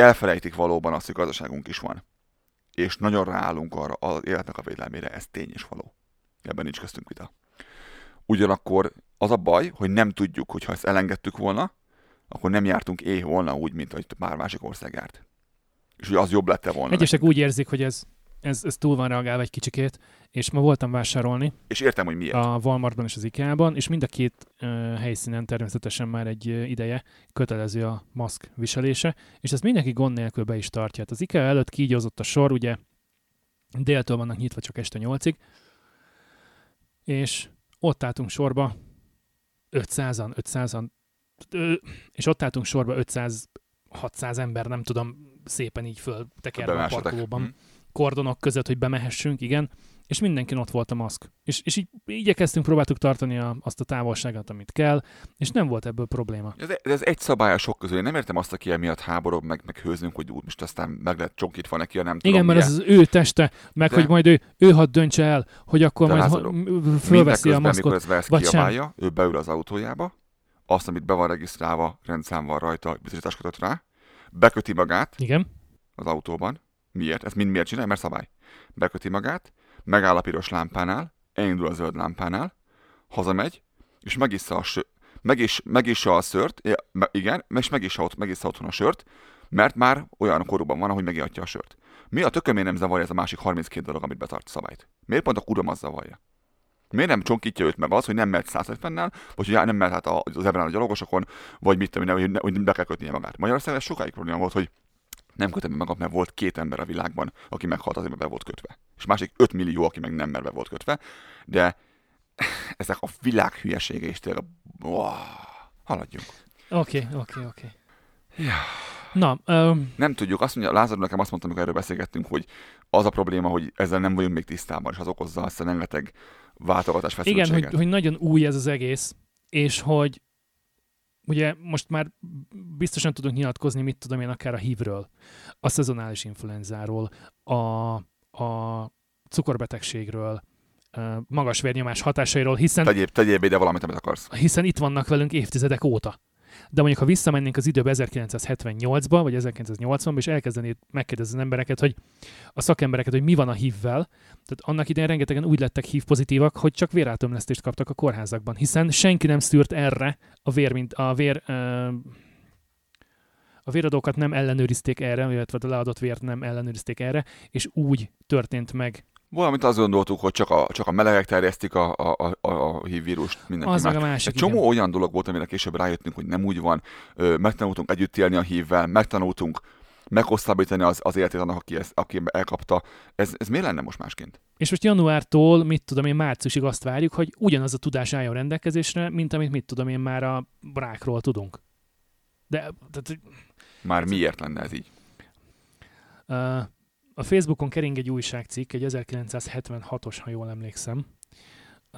elfelejtik valóban azt, hogy gazdaságunk is van. És nagyon ráállunk arra az életnek a védelmére, ez tény és való. Ebben nincs köztünk vita. Ugyanakkor az a baj, hogy nem tudjuk, hogy ha ezt elengedtük volna, akkor nem jártunk éh volna úgy, mint ahogy már másik ország járt. És hogy az jobb lett volna. Egyesek úgy érzik, hogy ez, ez, ez túl van reagálva egy kicsikét, és ma voltam vásárolni És értem, hogy miért. a Walmartban és az IKEA-ban, és mind a két uh, helyszínen természetesen már egy ideje kötelező a maszk viselése, és ezt mindenki gond nélkül be is tartja. Hát az IKEA előtt kígyózott a sor, ugye déltől vannak nyitva csak este nyolcig, és ott álltunk sorba 500-an, 500-an, ö, és ott álltunk sorba 500-600 ember, nem tudom, szépen így föl tekerve a parkolóban Hm. Kordonok között, hogy bemehessünk, igen, és mindenkin ott volt a maszk. És, és így igyekeztünk, próbáltuk tartani a, azt a távolságot, amit kell, és nem volt ebből probléma. Ez, ez egy szabály a sok közül. Én nem értem azt, aki emiatt háborog, meg, meg hőzünk, hogy úgy most aztán meg lehet csonkítva neki, a nem tudom Igen, mert milyen. ez az ő teste, meg De- hogy majd ő, ő hadd döntse el, hogy akkor De majd fölveszi a maszkot. amikor ez vagy sem. kiabálja, ő beül az autójába, azt, amit be van regisztrálva, rendszám van rajta, biztosítás kötött rá, beköti magát Igen, az autóban, Miért? Ezt mind miért csinálja? Mert szabály. Beköti magát, megáll a piros lámpánál, elindul a zöld lámpánál, hazamegy, és megissza a, sö- megis, megissa a szört, ja, me- igen, és megissa, ott, megissza otthon a sört, mert már olyan korúban van, hogy megihatja a sört. Mi a tökömé nem zavarja ez a másik 32 dolog, amit betart a szabályt? Miért pont a kurom az zavarja? Miért nem csonkítja őt meg az, hogy nem mehet 150-nel, vagy hogy nem mehet át a- az ebben a gyalogosokon, vagy mit tudom, hogy, ne, hogy be kell kötnie magát. Magyarországon ez sokáig probléma volt, hogy nem kötöm magam, mert volt két ember a világban, aki meghalt azért, mert be volt kötve. És másik 5 millió, aki meg nem, mert be volt kötve. De ezek a világ hülyesége is tényleg... Wow, haladjunk. Oké, oké, oké. Ja. Na, öm, Nem tudjuk, azt mondja, Lázár nekem azt mondta, amikor erről beszélgettünk, hogy az a probléma, hogy ezzel nem vagyunk még tisztában, és az okozza azt a rengeteg váltogatás igen, feszültséget. hogy, hogy nagyon új ez az egész, és hogy ugye most már biztosan tudunk nyilatkozni, mit tudom én, akár a hívről, a szezonális influenzáról, a, a cukorbetegségről, magas vérnyomás hatásairól, hiszen Tegyél, tegyél ide valamit, amit akarsz. hiszen itt vannak velünk évtizedek óta. De mondjuk, ha visszamennénk az időbe 1978-ba, vagy 1980-ba, és elkezdenéd megkérdezni az embereket, hogy a szakembereket, hogy mi van a hívvel, tehát annak idején rengetegen úgy lettek hív pozitívak, hogy csak vérátömlesztést kaptak a kórházakban, hiszen senki nem szűrt erre a vér, mint a vér, ö, a véradókat nem ellenőrizték erre, illetve a leadott vért nem ellenőrizték erre, és úgy történt meg Valamint azt gondoltuk, hogy csak a, csak a melegek terjesztik a, a, a, a HIV vírust, mindenki Az más. meg a másik, Egy csomó igen. olyan dolog volt, amire később rájöttünk, hogy nem úgy van. Ö, megtanultunk együtt élni a hívvel, megtanultunk meghosszabbítani az, az életét annak, aki, ezt, aki elkapta. Ez, ez miért lenne most másként? És most januártól, mit tudom én, márciusig azt várjuk, hogy ugyanaz a tudás álljon rendelkezésre, mint amit mit tudom én már a brákról tudunk. De tehát, Már miért lenne ez így? uh, a Facebookon kering egy újságcikk, egy 1976-os, ha jól emlékszem,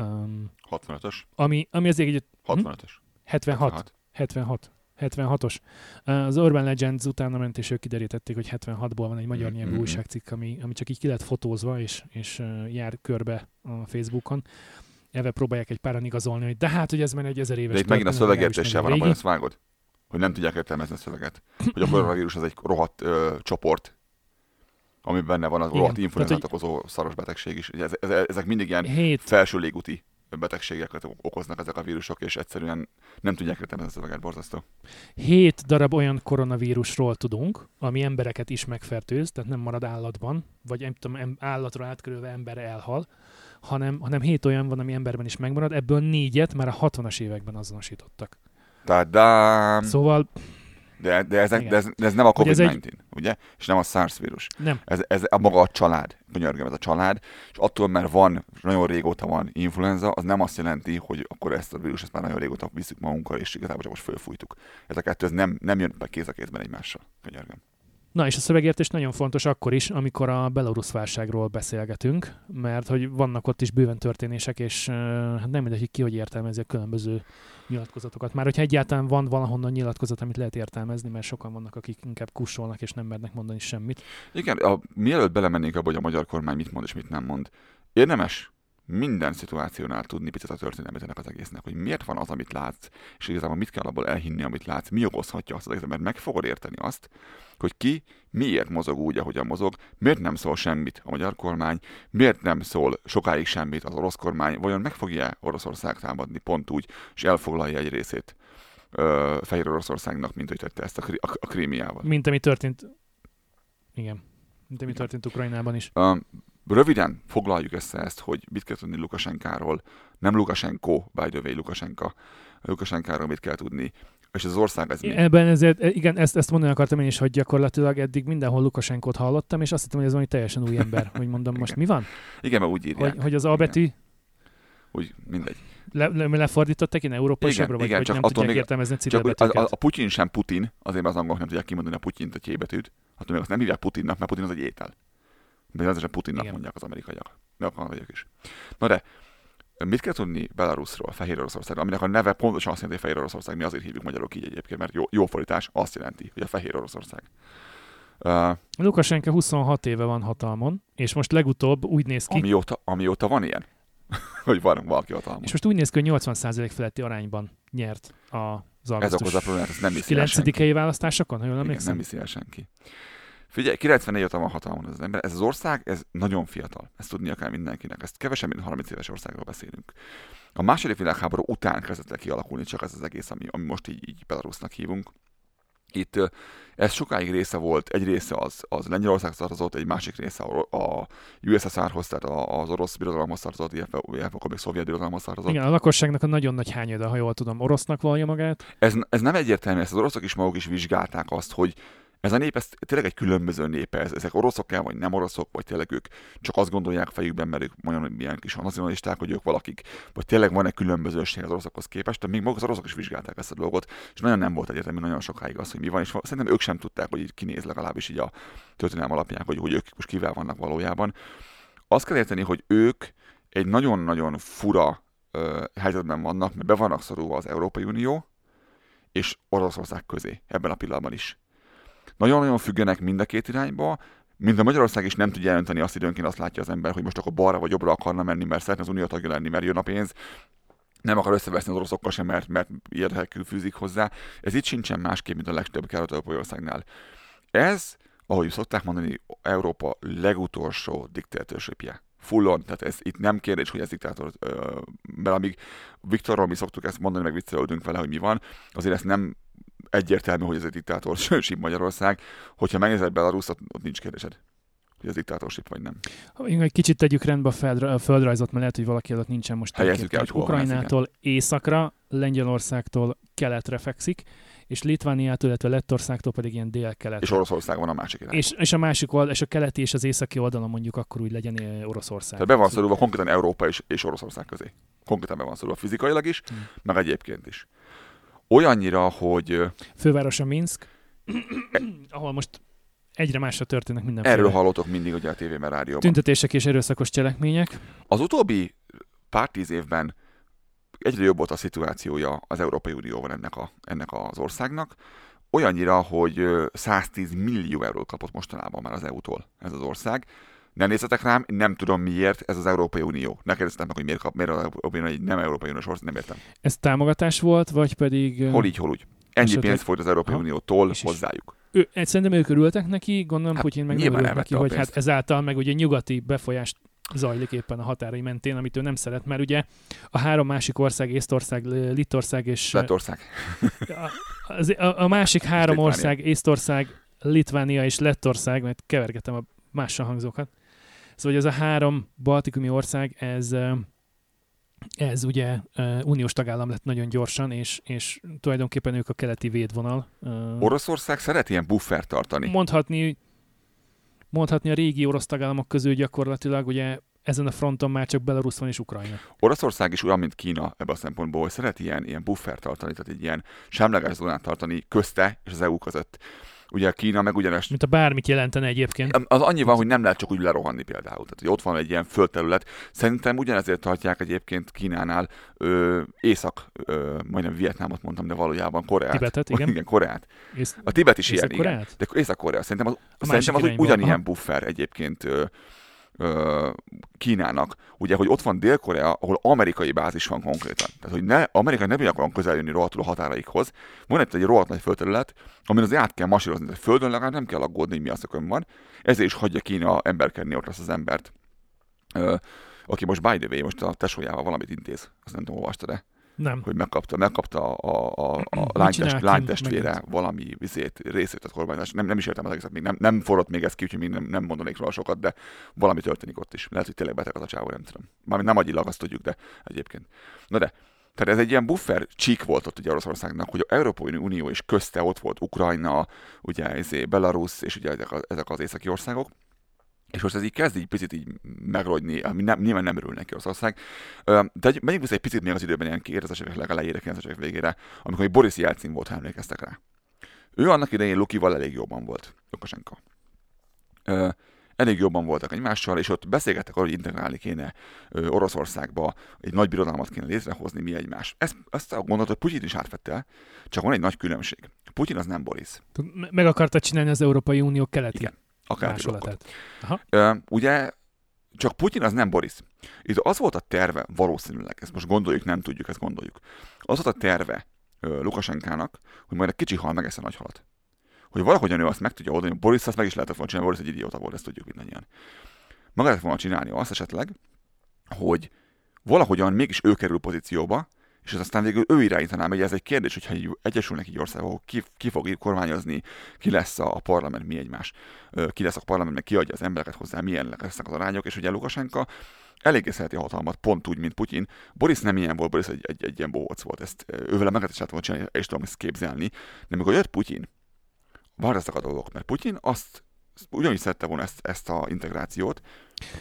um, 65-ös? ami, ami azért egy 65-ös? 76, 76, 76-os. Uh, Az Urban Legends utána ment, és ők kiderítették, hogy 76-ból van egy magyar nyelvű Mhm. újságcikk, ami, ami csak így ki lett fotózva, és, és jár körbe a Facebookon. Ebbe próbálják egy páran igazolni, hogy de hát, hogy ez már egy ezer éves De itt megint a szövegértéssel van a baj, régi. ezt vágod? Hogy nem tudják értelmezni a szöveget. Hogy a koronavírus az egy rohadt ö, csoport, ami benne van az tehát, influenzát okozó szaros betegség is. Ez, ez, ezek mindig ilyen Hét, felső légúti betegségeket okoznak ezek a vírusok, és egyszerűen nem tudják értelmezni a szöveget, borzasztó. hét darab olyan koronavírusról tudunk, ami embereket is megfertőz, tehát nem marad állatban, vagy nem tudom, állatra átkörülve ember elhal, hanem, hanem hét olyan van, ami emberben is megmarad, ebből négyet már a 60-as években azonosítottak. De, Szóval de, de, ezek, Igen. de, ez, de ez nem a Hogy ez COVID-19, ugye? És nem a SARS vírus. nem. Ez, ez a maga a család, könyörgöm, ez a család, és attól, mert van, nagyon régóta van influenza, az nem azt jelenti, hogy akkor ezt a vírus ezt már nagyon régóta visszük magunkkal, és igazából csak most fölfújtuk. Ez a kettő ez nem, nem jön be kéz a kézben egymással, könyörgöm. Na és a szövegértés nagyon fontos akkor is, amikor a belorusz válságról beszélgetünk, mert hogy vannak ott is bőven történések, és hát nem mindegy, hogy ki hogy értelmezi a különböző nyilatkozatokat. Már hogyha egyáltalán van valahonnan nyilatkozat, amit lehet értelmezni, mert sokan vannak, akik inkább kussolnak és nem mernek mondani semmit. Igen, a, mielőtt belemennénk abba, hogy a magyar kormány mit mond és mit nem mond, érdemes minden szituációnál tudni picit a történelmét ennek az egésznek, hogy miért van az, amit látsz, és igazából mit kell abból elhinni, amit látsz, mi okozhatja azt az egészet, mert meg fogod érteni azt, hogy ki miért mozog úgy, ahogyan mozog, miért nem szól semmit a magyar kormány, miért nem szól sokáig semmit az orosz kormány, vajon meg fogja Oroszország támadni pont úgy, és elfoglalja egy részét ö, Fehér Oroszországnak, mint hogy tette ezt a, a, a krímiával. Mint ami történt... Igen. Mint ami történt Ukrajnában is. Um, röviden foglaljuk össze ezt, hogy mit kell tudni Lukasenkáról, nem Lukasenko, by the way, Lukasenka, Lukasenkáról mit kell tudni, és az ország ez mi? Ebben ezért, e, igen, ezt, ezt mondani akartam én is, hogy gyakorlatilag eddig mindenhol Lukasenkot hallottam, és azt hittem, hogy ez valami teljesen új ember, hogy mondom, most mi van? Igen, mert úgy írják. Hogy, hogy az A Igen. betű Úgy, mindegy. le, le, lefordították én európai Igen, sebbre, vagy, igen, vagy csak nem attól tudják még- értelmezni a Csak a, a, a, Putyin sem Putin, azért az angolok nem tudják kimondani a Putyint, a csébetűt. Hát még azt nem hívják Putinnak, mert Putin az egy étel. De az Putinnak Igen. mondják az amerikaiak. De a kanadaiak is. Na de, mit kell tudni Belarusról, Fehér Oroszországról, aminek a neve pontosan azt jelenti, hogy Fehér Oroszország, mi azért hívjuk magyarok így egyébként, mert jó, jó fordítás azt jelenti, hogy a Fehér Oroszország. Uh, Lukasenko 26 éve van hatalmon, és most legutóbb úgy néz ki, amióta, amióta van ilyen, hogy van valaki hatalmon. és most úgy néz ki, hogy 80% feletti arányban nyert az Ez okozza a problémát, ezt nem hiszi el 9 senki. helyi választásokon, ha jól emlékszem. nem hiszi el senki. Figyelj, 94 óta van hatalmon az ember. Ez az ország, ez nagyon fiatal. Ezt tudnia kell mindenkinek. Ezt kevesebb, mint 30 éves országról beszélünk. A második világháború után kezdett el kialakulni csak ez az egész, ami, ami most így, így Belarusnak hívunk. Itt ez sokáig része volt, egy része az, az Lengyelország tartozott, egy másik része a, USSR-hoz, tehát az orosz birodalomhoz tartozott, illetve, illetve akkor még szovjet birodalomhoz tartozott. Igen, a lakosságnak a nagyon nagy hányada, ha jól tudom, orosznak vallja magát. Ez, ez nem egyértelmű, ezt az oroszok is maguk is vizsgálták azt, hogy ez a nép, ez tényleg egy különböző nép, ez, ezek oroszok el, vagy nem oroszok, vagy tényleg ők csak azt gondolják fejükben, mert ők olyan ilyen kis nacionalisták, hogy ők valakik, vagy tényleg van egy különbözőség az oroszokhoz képest, de még maguk az oroszok is vizsgálták ezt a dolgot, és nagyon nem volt egyértelmű nagyon sokáig az, hogy mi van, és szerintem ők sem tudták, hogy így kinéz legalábbis így a történelem alapján, hogy, hogy ők most kivel vannak valójában. Azt kell érteni, hogy ők egy nagyon-nagyon fura ö, helyzetben vannak, mert be vannak szorulva az Európai Unió és Oroszország közé ebben a pillanatban is. Nagyon-nagyon függenek mind a két irányba, mint a Magyarország is nem tudja jelenteni azt időnként, azt látja az ember, hogy most akkor balra vagy jobbra akarna menni, mert szeretne az unió tagja lenni, mert jön a pénz, nem akar összeveszni az oroszokkal sem, mert, mert érdekül fűzik hozzá. Ez itt sincsen másképp, mint a legtöbb kelet-európai országnál. Ez, ahogy szokták mondani, Európa legutolsó diktatőrshipje. Fullon, tehát ez itt nem kérdés, hogy ez diktátor, mert amíg Viktorról mi szoktuk ezt mondani, meg viccelődünk vele, hogy mi van, azért ez nem egyértelmű, hogy ez egy diktátorship Magyarország. Hogyha megnézed Belarusot, ott nincs kérdésed, hogy ez diktátorship vagy nem. Még egy kicsit tegyük rendbe a, feldra, a földrajzot, mert lehet, hogy valaki alatt nincsen most Helyezzük el, hogy Ukrajnától északra, Lengyelországtól keletre fekszik, és Litvániától, illetve Lettországtól pedig ilyen dél-kelet. És Oroszország van a másik irány. és, és, a másik oldal, és a keleti és az északi oldalon mondjuk akkor úgy legyen eh, Oroszország. Tehát be van szorulva konkrétan Európa és, és Oroszország közé. Konkrétan be van szorulva fizikailag is, Hmm. meg egyébként is. Olyannyira, hogy Fővárosa Minsk, ahol most egyre másra történnek mindenféle erről hallottok mindig ugye a tévében, rádióban. tüntetések és erőszakos cselekmények. Az utóbbi pár tíz évben egyre jobb volt a szituációja az Európai Unióban ennek, a, ennek az országnak, olyannyira, hogy ö, 110 millió eurót kapott mostanában már az EU-tól ez az ország. Ne nézzetek rám, nem tudom miért, ez az Európai Unió. Ne kérdeztem meg, hogy miért kap, miért az Európai Unió egy nem Európai Uniós ország, nem értem. Ez támogatás volt, vagy pedig... Hol így, hol úgy. Ennyi Esetleg- pénz folyt az Európai. Uniótól És hozzájuk. Ő, egy, szerintem ők örültek neki, gondolom Hát, Putyin meg nem örült neki, hogy hát ezáltal meg ugye nyugati befolyást zajlik éppen a határai mentén, amit ő nem szeret, mert ugye a három másik ország, Észtország, Littország és Lettország. a, a, a másik három Litvánia. ország, Észtország, Litvánia és Lettország, mert kevergetem a mással hangzókat. Szóval ez a három baltikumi ország, ez, ez ugye uniós tagállam lett nagyon gyorsan, és, és tulajdonképpen ők a keleti védvonal. Oroszország szeret ilyen buffer tartani. mondhatni, mondhatni a régi orosz tagállamok közül gyakorlatilag ugye ezen a fronton már csak Belarus van és Ukrajna. Oroszország is olyan, mint Kína ebben a szempontból, hogy szeret ilyen, ilyen buffer tartani, tehát egy ilyen semleges zónát tartani közte és az EU között. Ugye Kína meg ugyanezt Mint a bármit jelentene egyébként. Az annyi van, hogy nem lehet csak úgy lerohanni például. Tehát, hogy ott van egy ilyen földterület. Szerintem ugyanezért tartják egyébként Kínánál ö, észak, ö, majdnem Vietnámot mondtam, de valójában Koreát. Tibetet, igen. igen Koreát. Ész, A Tibet is ilyen, igen. De Észak-Korea. Szerintem az, A szerintem az ugyanilyen Aha. buffer egyébként ö, Kínának. Ugye, hogy ott van Dél-Korea, ahol amerikai bázis van konkrétan. Tehát, hogy ne, Amerika nem akarnak közel jönni rohadtul a határaikhoz. Van itt egy rohadt nagy földterület, amin azért át kell masírozni. Tehát földön legalább nem kell aggódni, hogy mi az van. Ezért is hagyja Kína emberkedni ott azt az embert. Ö, aki most by the way, most a tesójával valamit intéz. Azt nem tudom, olvastad-e? Nem. hogy megkapta, megkapta a, a, a lánytest, lánytestvére megint? valami vizét, részét a kormányzás. Nem, nem is értem az egészet, még nem, nem forrott még ez ki, úgyhogy még nem, nem mondanék róla sokat, de valami történik ott is. Lehet, hogy tényleg beteg az a csávó, nem tudom. Mármint nem agyilag, azt tudjuk, de egyébként. Na de, tehát ez egy ilyen buffer csík volt ott ugye Oroszországnak, hogy az Európai Unió és közte ott volt Ukrajna, ugye ezé Belarus, és ugye ezek, a, ezek az északi országok. És most ez így kezd így picit így megrogyni, ami nem, nyilván nem örül neki Oroszország. De egy- menjünk vissza egy picit még az időben, ilyen 2000-es évek legelejére, 90-es évek végére, amikor még Boris Jelcin volt, ha emlékeztek rá. Ő annak idején Lukival elég jobban volt, Lukasenka. Ö, elég jobban voltak egymással, és ott beszélgettek arról, hogy integrálni kéne Oroszországba, egy nagy birodalmat kéne létrehozni mi egymás. Ezt, ezt a gondolatot hogy Putyin is átvette, csak van egy nagy különbség. Putyin az nem Boris. Me- Meg akarta csinálni az Európai Unió keleti Igen, Akár blokkot. Aha. Ö, ugye csak Putyin az nem Boris. Itt az volt a terve, valószínűleg, ezt most gondoljuk, nem tudjuk, ezt gondoljuk. Az volt a terve ö, Lukasenkának, hogy majd a kicsi hal megeszi a nagy halat. hogy valahogyan ő azt meg tudja oldani, Boris azt meg is lehetett volna csinálni, Boris egy idióta volt, ezt tudjuk mindannyian. Meg lehetett volna csinálni azt esetleg, hogy valahogyan mégis ő kerül pozícióba, és ez aztán végül ő irányítaná meg. Ez egy kérdés, hogyha így egyesülnek így országok, ki, ki fog kormányozni, ki lesz a, a parlament, mi egymás, ki lesz a parlament, meg ki adja az embereket hozzá, milyen lesznek az arányok, és ugye Lukasenka eléggé szereti a hatalmat, pont úgy, mint Putyin. Boris nem ilyen volt, Boris egy, egy, egy ilyen bohóc volt, ezt ö, ővele meg lehetett volna csinálni, és tudom ezt képzelni. De amikor jött Putyin, változtak a dolgok, mert Putyin azt ugyanis szerette volna ezt, ezt a integrációt,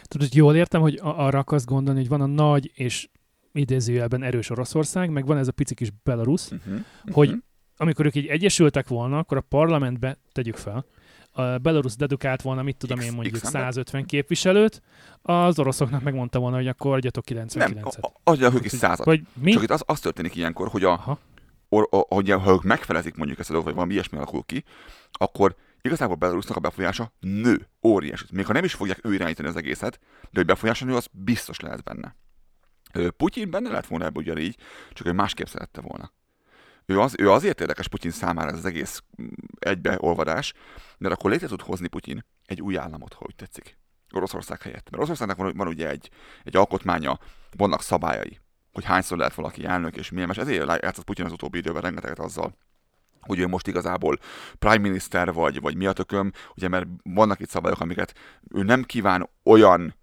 Tudod, hogy jól értem, hogy arra akarsz gondolni, hogy van a nagy és idézőjelben erős Oroszország, meg van ez a pici kis Belarus, uh-huh, hogy amikor ők így egyesültek volna, akkor a parlamentbe, tegyük fel, a Belarus dedukált volna, mit tudom X- én mondjuk X ember? 150 képviselőt, az oroszoknak megmondta volna, hogy akkor adjatok nem, 99-et. a- a- adja ők is százat. Vagy mi? Csak itt az, az történik ilyenkor, hogy a, Aha. or, a, hogy ha ők megfelezik mondjuk ezt a dolgot, vagy valami ilyesmi alakul ki, akkor igazából Belarusnak a befolyása nő, óriási. Még ha nem is fogják ő irányítani az egészet, de hogy befolyása nő, az biztos lehet benne. Putyin benne lett volna ebbe ugyanígy, csak ő másképp szerette volna. Ő, az, ő azért érdekes Putyin számára ez az egész mm, egybeolvadás, mert akkor létre tud hozni Putyin egy új államot, ha úgy tetszik. Oroszország helyett. Mert Oroszországnak van, van ugye egy, egy alkotmánya, vannak szabályai, hogy hányszor lehet valaki elnök, és milyen, és ezért játszott Putyin az utóbbi időben rengeteget azzal, hogy ő most igazából prime minister vagy, vagy mi a tököm, ugye mert vannak itt szabályok, amiket ő nem kíván olyan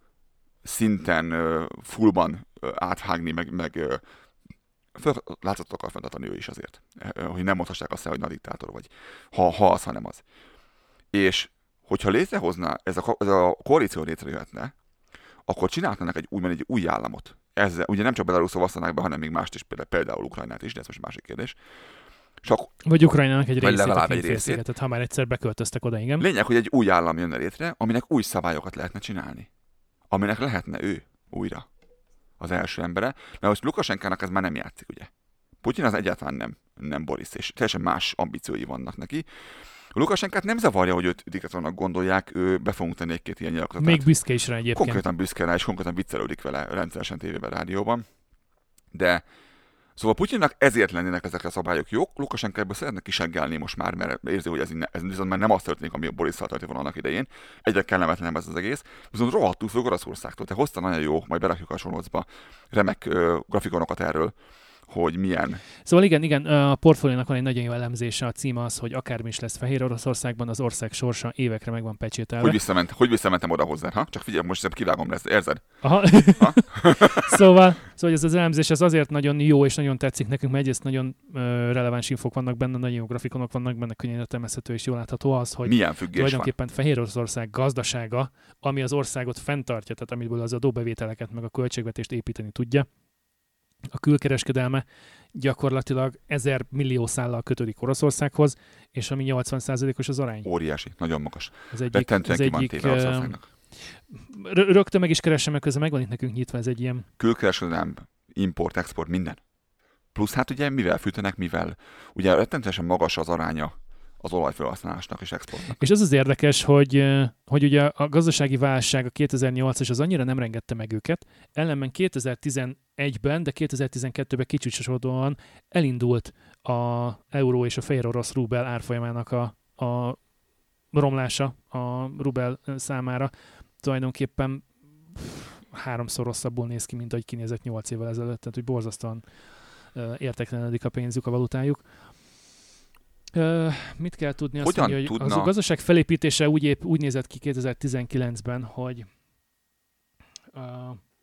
szinten fullban áthágni, meg, meg föl, látszott akar fenntartani ő is azért, hogy nem mondhassák azt hogy na diktátor vagy, ha, ha az, ha nem az. És hogyha létrehozna, ez a, ez a koalíció létrejöhetne, akkor csinálhatnának egy új, egy új államot. Ezzel, ugye nem csak Belaruszról vasszanák be, hanem még mást is, például, például Ukrajnát is, de ez most másik kérdés. És akkor Vagy Ukrajnának egy részét, legalább a egy részét. félszigetet, ha már egyszer beköltöztek oda, igen. Lényeg, hogy egy új állam jönne létre, aminek új szabályokat lehetne csinálni. Aminek lehetne ő újra az első embere. Mert most Lukasenkának ez már nem játszik, ugye? Putyin az egyáltalán nem, nem Boris, és teljesen más ambíciói vannak neki. Lukasenkát nem zavarja, hogy őt diktatornak gondolják, ő be fogunk tenni egy-két ilyen nyilatkozatot. Még büszke is rá egyébként. Konkrétan büszke rá, és konkrétan viccelődik vele rendszeresen tévében, rádióban. De Szóval Putyinnak ezért lennének ezek a szabályok jók, Lukasenko ebből szeretne kiseggelni most már, mert érzi, hogy ez, ne, ez viszont már nem az történik, ami a Borisszal történt volna annak idején. Egyre kellemetlenebb ez az egész. Viszont rohadtul függ Oroszországtól. Te hozta nagyon jó, majd berakjuk a sonocba remek ö, grafikonokat erről, hogy milyen. Szóval igen, igen, a portfóliónak van egy nagyon jó elemzése, a címe az, hogy akármi is lesz Fehér Oroszországban, az ország sorsa évekre meg van pecsételve. Hogy, visszament, hogy visszamentem oda hozzá, ha? Csak figyelj, most kivágom lesz, érzed? Aha. Ha? szóval, szóval ez az elemzés az azért nagyon jó és nagyon tetszik nekünk, mert egyrészt nagyon ö, releváns infok vannak benne, nagyon jó grafikonok vannak benne, könnyen értelmezhető és jól látható az, hogy milyen függés van? tulajdonképpen Fehér Oroszország gazdasága, ami az országot fenntartja, tehát amiből az adóbevételeket meg a költségvetést építeni tudja, a külkereskedelme gyakorlatilag ezer millió szállal kötődik Oroszországhoz, és ami 80%-os az arány. Óriási, nagyon magas. Az egyik, az egyik rögtön meg is keresem, mert közben megvan itt nekünk nyitva ez egy ilyen külkereskedelem, import, export, minden. Plusz hát ugye mivel fűtenek, mivel ugye rettentően magas az aránya az olajfelhasználásnak és exportnak. És az az érdekes, hogy, hogy ugye a gazdasági válság a 2008-as az annyira nem rengette meg őket, ellenben 2011-ben, de 2012-ben kicsúcsosodóan elindult a euró és a fehér orosz rubel árfolyamának a, a romlása a rubel számára. Tulajdonképpen háromszor rosszabbul néz ki, mint ahogy kinézett 8 évvel ezelőtt, tehát hogy borzasztóan ö, értéktelenedik a pénzük, a valutájuk. Ö, mit kell tudni? Azt Hogyan mondja, hogy tudna- az a gazdaság felépítése úgy, épp, úgy nézett ki 2019-ben, hogy ö,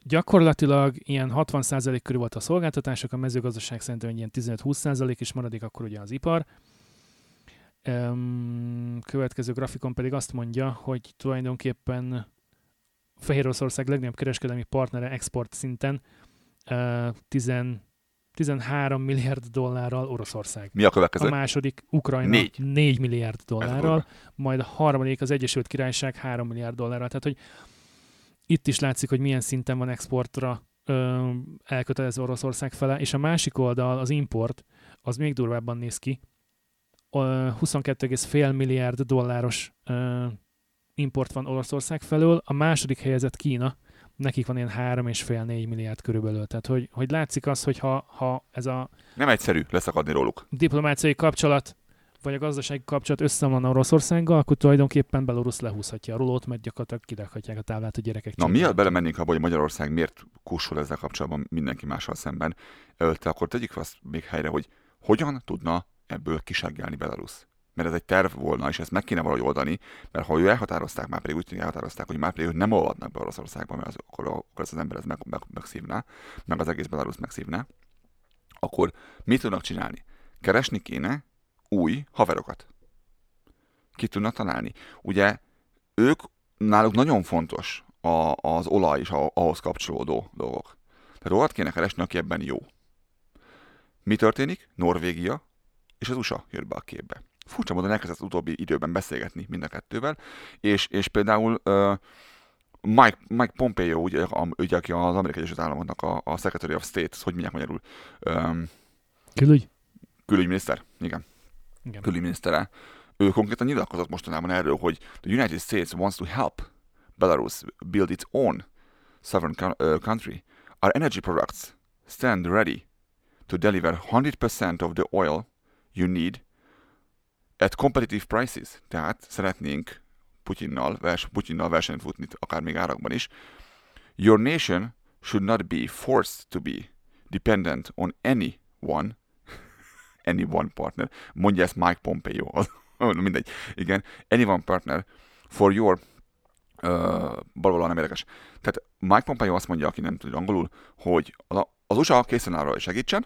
gyakorlatilag ilyen 60% körül volt a szolgáltatások, a mezőgazdaság szerintem ilyen 15-20% és maradék akkor ugye az ipar. Öm, következő grafikon pedig azt mondja, hogy tulajdonképpen Fehér Oroszország legnagyobb kereskedelmi partnere export szinten ö, 10, 13 milliárd dollárral Oroszország. Mi a A következő? második Ukrajna Négy. 4 milliárd dollárral, majd a harmadik az Egyesült Királyság 3 milliárd dollárral. Tehát, hogy itt is látszik, hogy milyen szinten van exportra ö, elkötelezve Oroszország fele, és a másik oldal, az import, az még durvábban néz ki. Ö, 22,5 milliárd dolláros ö, import van Oroszország felől, a második helyezett Kína, nekik van ilyen 3,5-4 milliárd körülbelül. Tehát, hogy, hogy látszik az, hogy ha, ha ez a Nem egyszerű leszakadni róluk. diplomáciai kapcsolat vagy a gazdasági kapcsolat összeomlana Oroszországgal, akkor tulajdonképpen Belarus lehúzhatja a rulót, mert gyakorlatilag kirakhatják a táblát a gyerekek. Na, miatt belemennénk abba, hogy Magyarország miért kussul ezzel kapcsolatban mindenki mással szemben, előtte akkor tegyük azt még helyre, hogy hogyan tudna ebből kiseggelni Belarus. Mert ez egy terv volna, és ezt meg kéne valahogy oldani, mert ha ő elhatározták, már pedig úgy tűnik elhatározták, hogy már pedig ők nem olvadnak be Oroszországba, mert az, akkor, akkor ez az ember ez meg, meg, megszívná, meg az egész Belarus megszívná, akkor mit tudnak csinálni? Keresni kéne új haverokat. Ki tudnak találni. Ugye ők, náluk nagyon fontos a, az olaj és a, ahhoz kapcsolódó dolgok. Tehát olyat kéne keresni, aki ebben jó. Mi történik? Norvégia és az USA jött be a képbe. Furcsa módon elkezdett az utóbbi időben beszélgetni mind a kettővel, és, és például uh, Mike, Mike Pompeo, ugye, a, ugye, aki az Amerikai Egyesült Államoknak a, a Secretary of State, hogy mondják magyarul? Um, Külügy? külügyminiszter, igen, Igen. külügyminisztere. Ő konkrétan nyilatkozott mostanában erről, hogy the United States wants to help Belarus build its own sovereign co- country. Our energy products stand ready to deliver 100% of the oil you need at competitive prices. Tehát szeretnénk Putyinnal, vers, Putyinnal versenyt futni, akár még árakban is. Your nation should not be forced to be dependent on anyone, any one partner. Mondja ezt Mike Pompeo, az, mindegy. Igen, any one partner for your uh, valóban nem érdekes. Tehát Mike Pompeo azt mondja, aki nem tud angolul, hogy az USA készen áll arra, hogy segítsen,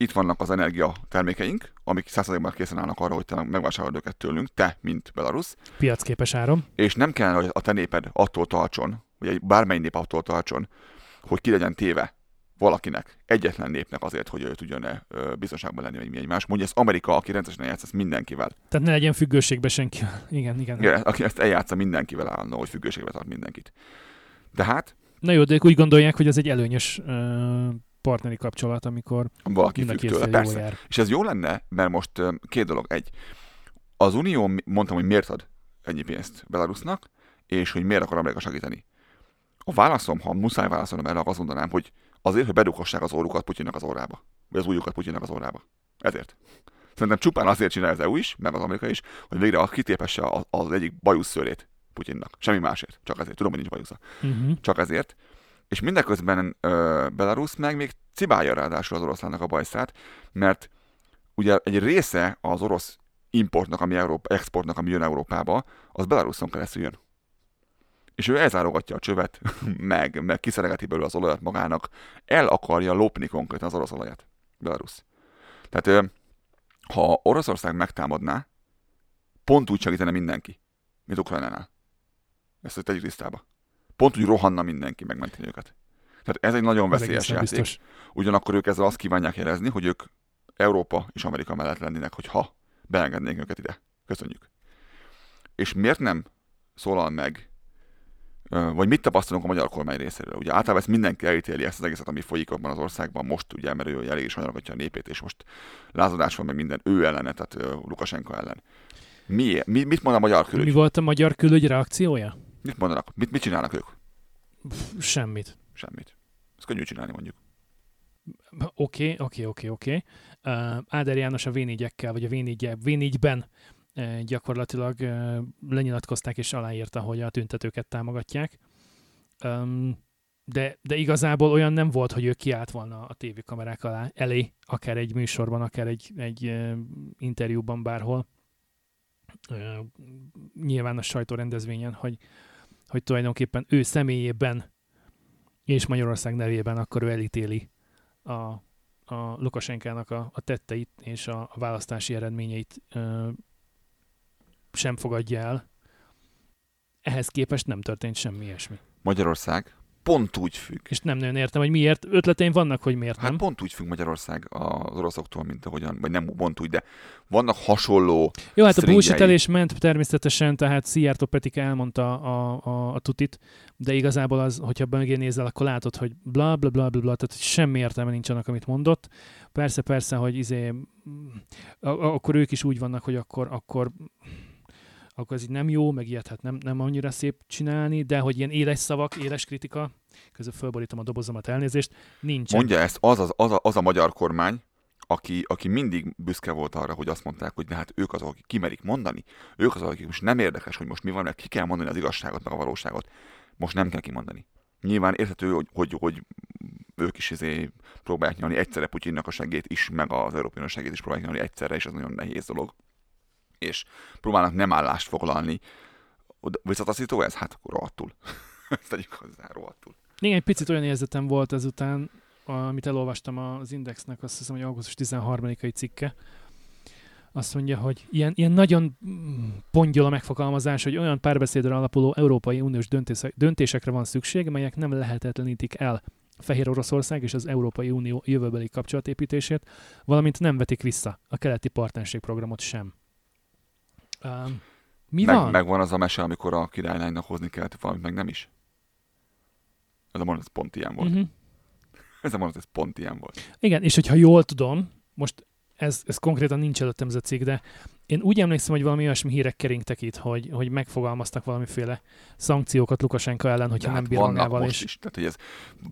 itt vannak az energia termékeink, amik 100%-ban készen állnak arra, hogy te megvásárolod őket tőlünk, te, mint Belarus, Piacképes áron. és nem kellene, hogy a te néped attól tartson, vagy egy bármely nép attól tartson, hogy ki legyen téve valakinek, egyetlen népnek azért, hogy ő tudjon -e biztonságban lenni, vagy mi egymás. Mondja ezt Amerika, aki rendszeresen játsz ezt mindenkivel. Tehát ne legyen függőségbe senki. Igen, igen. Igen, aki ezt eljátsza mindenkivel állandó, hogy függőségbe tart mindenkit. Tehát Na jó, de ők úgy gondolják, hogy ez egy előnyös ö, partneri kapcsolat, amikor valaki függ tőle, jól persze. jár. És ez jó lenne, mert most két dolog. Egy, az Unió, mondtam, hogy miért ad ennyi pénzt Belarusnak, és hogy miért akar Amerika segíteni. A válaszom, ha muszáj válaszolnom erre, azt mondanám, hogy azért, hogy bedughassák az orrukat Putyinnak az orrába. Vagy az ujjukat Putyinnak az orrába. Ezért. Szerintem csupán azért csinálja az EU is, meg az Amerika is, hogy végre kitépesse az egyik bajuszszőrét Putyinnak. Semmi másért. Csak azért. Tudom, hogy nincs bajusza. Uh-huh. Csak ezért. És mindeközben ö, Belarus meg még cibálja ráadásul az oroszlánnak a bajszát, mert ugye egy része az orosz importnak, ami Európa, exportnak, ami jön Európába, az Belaruson keresztül jön. És ő elzárogatja a csövet, meg, meg kiszeregeti belőle az olajat magának, el akarja lopni konkrétan az orosz olajat. Belarus. Tehát ha Oroszország megtámadná, pont úgy segítene mindenki, mint Ukrajnánál. Ezt tegyük tisztába. Pont úgy rohanna mindenki megmenteni őket. Tehát ez egy nagyon veszélyes játék. biztos. Ugyanakkor ők ezzel azt kívánják jelezni, hogy ők Európa és Amerika mellett lennének, hogy ha beengednénk őket ide. Köszönjük. És miért nem szólal meg, vagy mit tapasztalunk a magyar kormány részéről? Ugye általában ezt mindenki elítéli ezt az egészet, ami folyik abban az országban most, ugye, mert ő elég is anyargatja a népét, és most lázadás van meg minden ő ellene, tehát ö, Lukasenko ellen. Mi, mit mond a magyar külügy? Mi volt a magyar külügy reakciója? Mit mondanak? Mit, mit csinálnak ők? Semmit. Semmit. Ez könnyű csinálni mondjuk. Oké, oké, oké, oké. Áder János a V4-ekkel, vagy a V4 V4-ben uh, gyakorlatilag uh, lenyilatkozták és aláírta, hogy a tüntetőket támogatják. Um, de, de igazából olyan nem volt, hogy ő kiállt volna a tévékamerák alá, elé, akár egy műsorban, akár egy, egy uh, interjúban, bárhol. Uh, nyilván a sajtórendezvényen, hogy, hogy tulajdonképpen ő személyében és Magyarország nevében akkor ő elítéli a, a Lukasenkának a, a tetteit és a, a választási eredményeit ö, sem fogadja el. Ehhez képest nem történt semmi ilyesmi. Magyarország pont úgy függ. És nem nagyon értem, hogy miért. Ötleteim vannak, hogy miért Hát nem. pont úgy függ Magyarország az oroszoktól, mint ahogyan, vagy nem pont úgy, de vannak hasonló Jó, hát a sztringjei. bullshitelés ment természetesen, tehát Szijjártó Petika elmondta a, a, a tutit, de igazából az, hogyha mögé nézel, akkor látod, hogy bla bla bla bla, bla tehát semmi értelme nincs annak, amit mondott. Persze, persze, hogy izé, a- a- akkor ők is úgy vannak, hogy akkor, akkor akkor ez így nem jó, meg ilyet hát nem, nem annyira szép csinálni, de hogy ilyen éles szavak, éles kritika, közben fölborítom a dobozomat, elnézést, nincsen. Mondja ezt az, az, az, a, az a magyar kormány, aki, aki mindig büszke volt arra, hogy azt mondták, hogy de hát ők azok, akik kimerik mondani, ők azok, akik most nem érdekes, hogy most mi van, mert ki kell mondani az igazságot, meg a valóságot. Most nem kell kimondani. Nyilván érthető, hogy, hogy, hogy ők is izé próbálják nyalni egyszerre Putyinnak a segét is, meg az Európai segét is próbálják nyalni egyszerre, és ez nagyon nehéz dolog. És próbálnak nem állást foglalni. Visszataszító ez? Hát akkor rohadtul. Ezt tegyük hozzá, rohadtul. Igen, egy picit olyan érzetem volt ezután, amit elolvastam az Indexnek, azt hiszem, hogy augusztus 13-ai cikke. Azt mondja, hogy ilyen, ilyen nagyon mm, pongyol a megfogalmazás, hogy olyan párbeszédre alapuló Európai Uniós döntése- döntésekre van szükség, melyek nem lehetetlenítik el Fehér Oroszország és az Európai Unió jövőbeli kapcsolatépítését, valamint nem vetik vissza a keleti partnerség programot sem. Um, mi meg, van? Megvan az a mese, amikor a királylánynak hozni kellett valamit, meg nem is. Ez a mondat, ez pont ilyen volt. Uh-huh. Ez a mondat, ez pont ilyen volt. Igen, és hogyha jól tudom, most ez, ez konkrétan nincs előttem ez a cikk, de én úgy emlékszem, hogy valami olyasmi hírek keringtek itt, hogy, hogy megfogalmaztak valamiféle szankciókat Lukasenka ellen, hogyha De nem hát bír magával. És, is. Tehát, hogy ez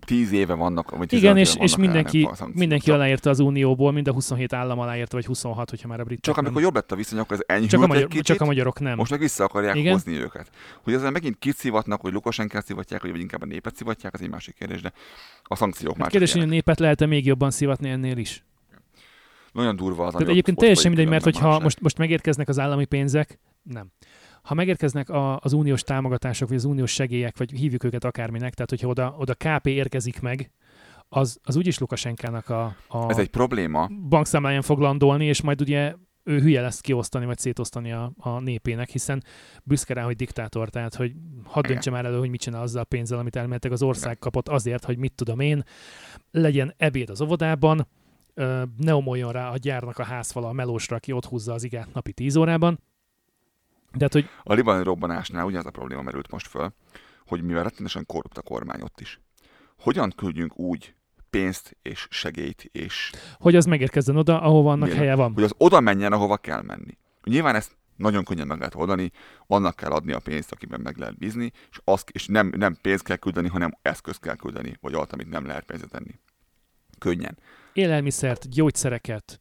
tíz éve vannak, vagy igen, 15 és, és mindenki, mindenki aláírta az Unióból, mind a 27 állam aláírta, vagy 26, hogyha már a britek Csak nem. amikor jobb lett a viszony, akkor ez enyhült csak, a magyar, kicsit, csak a magyarok nem. most meg vissza akarják Igen. hozni őket. Hogy ezzel megint kit szivatnak, hogy Lukasenkát szivatják, vagy inkább a népet szivatják, az egy másik kérdés, de a szankciók már Hát csak kérdés, hogy a népet lehet-e még jobban szivatni ennél is? Nagyon durva az, Tehát egyébként teljesen mindegy, mert hogyha manapság. most, most megérkeznek az állami pénzek, nem. Ha megérkeznek a, az uniós támogatások, vagy az uniós segélyek, vagy hívjuk őket akárminek, tehát hogyha oda, oda KP érkezik meg, az, az úgyis Lukasenkának a, a Ez egy probléma, bankszámláján fog landolni, és majd ugye ő hülye lesz kiosztani, vagy szétosztani a, a népének, hiszen büszke rá, hogy diktátor, tehát hogy hadd döntse már elő, hogy mit csinál azzal a pénzzel, amit elméletileg az ország kapott azért, hogy mit tudom én, legyen ebéd az óvodában, ne omoljon rá a gyárnak a házfala a melósra, aki ott húzza az igát napi 10 órában. De hát, hogy A libanoni robbanásnál ugyanaz a probléma merült most föl, hogy mivel rettenesen korrupt a kormány ott is, hogyan küldjünk úgy pénzt és segélyt, és hogy az megérkezzen oda, ahova annak Miért? helye van. hogy az oda menjen, ahova kell menni. Nyilván ezt nagyon könnyen meg lehet oldani, annak kell adni a pénzt, akiben meg lehet bízni, és, azt, és nem, nem pénzt kell küldeni, hanem eszközt kell küldeni, vagy olyat, amit nem lehet pénzre tenni. Könnyen. Élelmiszert, gyógyszereket,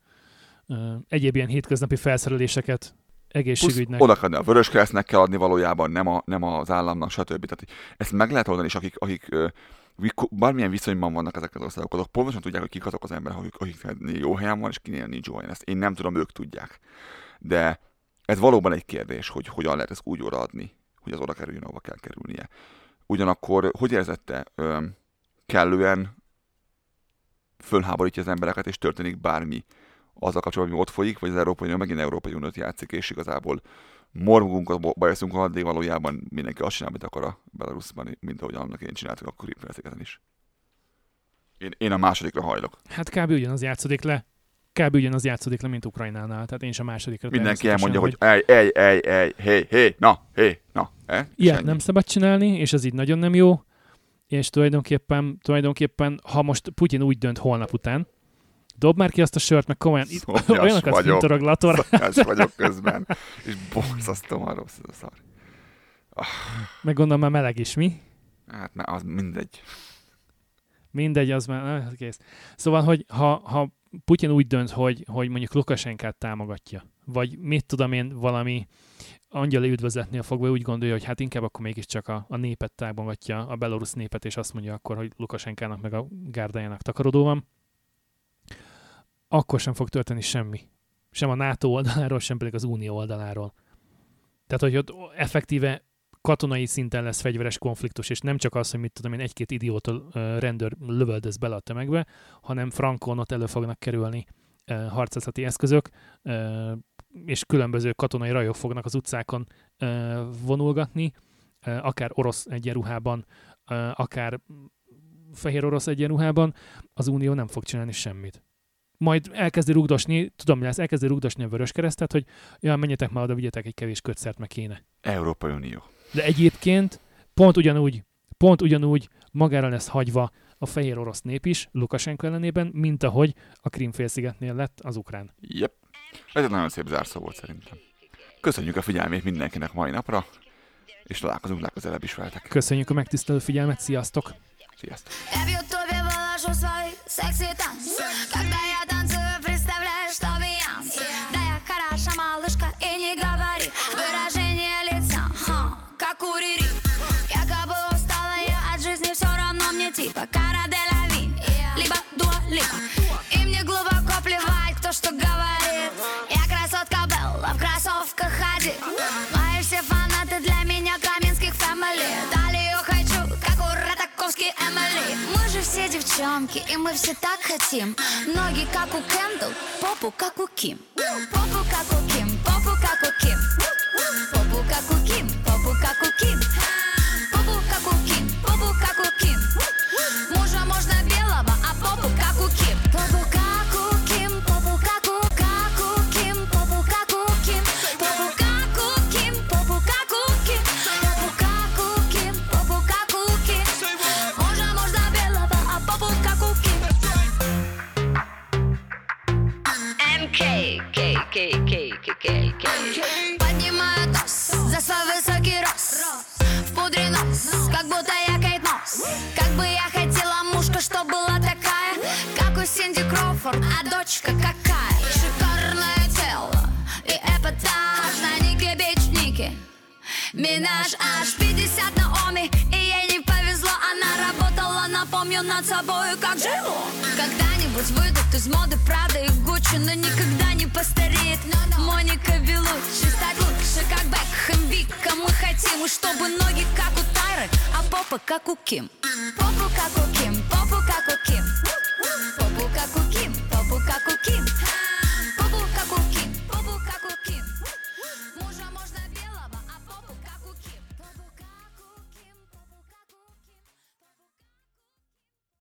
egyéb ilyen hétköznapi felszereléseket egészségügynek. oda kell a Vöröskeresztnek kell adni valójában, nem, a, nem az államnak, stb. Tehát ezt meg lehet oldani, és akik, akik bármilyen viszonyban vannak ezek az országok, azok pontosan tudják, hogy kik azok az emberek, akik, akiknél jó helyen van, és kinél nincs jó helyen. Ezt én nem tudom, ők tudják. De ez valóban egy kérdés, hogy hogyan lehet ezt úgy odaadni, hogy az oda kerüljön, ahova kell kerülnie. Ugyanakkor, hogy érzette, kellően fölháborítja az embereket, és történik bármi azzal kapcsolatban, ami ott folyik, vagy az Európai Unió megint Európai Uniót játszik, és igazából morgunk, a bajszunk addig valójában mindenki azt csinál, amit akar a Belarusban, mint ahogy annak én csináltuk a Kurim is. Én, én a másodikra hajlok. Hát kb. ugyanaz játszódik le. Kb. ugyanaz játszódik le, mint Ukrajnánál. Tehát én is a másodikra Mindenki elmondja, hogy ej, ej, ej, ej, hé, hé, na, hé, na. És Ilyet ennyi. nem szabad csinálni, és ez így nagyon nem jó. És tulajdonképpen, tulajdonképpen ha most Putyin úgy dönt holnap után, dob már ki azt a sört, meg komolyan itt olyanokat vagyok. fintorog Lator, Szakás vagyok közben, és borzasztóan rossz ez a szar. meg gondolom már meleg is, mi? Hát már az mindegy. Mindegy, az már ah, kész. Szóval, hogy ha, ha Putyin úgy dönt, hogy, hogy mondjuk Lukasenkát támogatja, vagy mit tudom én, valami angyali üdvözletnél fogva úgy gondolja, hogy hát inkább akkor mégiscsak a, a népet támogatja, a belorusz népet, és azt mondja akkor, hogy Lukasenkának meg a gárdájának takarodó van, akkor sem fog történni semmi. Sem a NATO oldaláról, sem pedig az Unió oldaláról. Tehát, hogy ott effektíve katonai szinten lesz fegyveres konfliktus, és nem csak az, hogy mit tudom én, egy-két idióta rendőr lövöldöz bele a tömegbe, hanem frankon ott elő fognak kerülni harcászati eszközök, és különböző katonai rajok fognak az utcákon vonulgatni, akár orosz egyenruhában, akár fehér orosz egyenruhában, az Unió nem fog csinálni semmit. Majd elkezdi rugdosni, tudom, mi lesz, elkezdi rugdosni a vörös keresztet, hogy ja, menjetek már oda, vigyetek egy kevés kötszert, meg kéne. Európai Unió. De egyébként pont ugyanúgy, pont ugyanúgy magára lesz hagyva a fehér orosz nép is Lukasenko ellenében, mint ahogy a Krimfélszigetnél lett az ukrán. Yep. Ez egy nagyon szép zárszó volt szerintem. Köszönjük a figyelmét mindenkinek mai napra, és találkozunk legközelebb is veletek. Köszönjük a megtisztelő figyelmet, sziasztok! Sziasztok! девчонки, и мы все так хотим. Ноги как у Кендалл, попу как у Ким. Попу как у Ким. таким.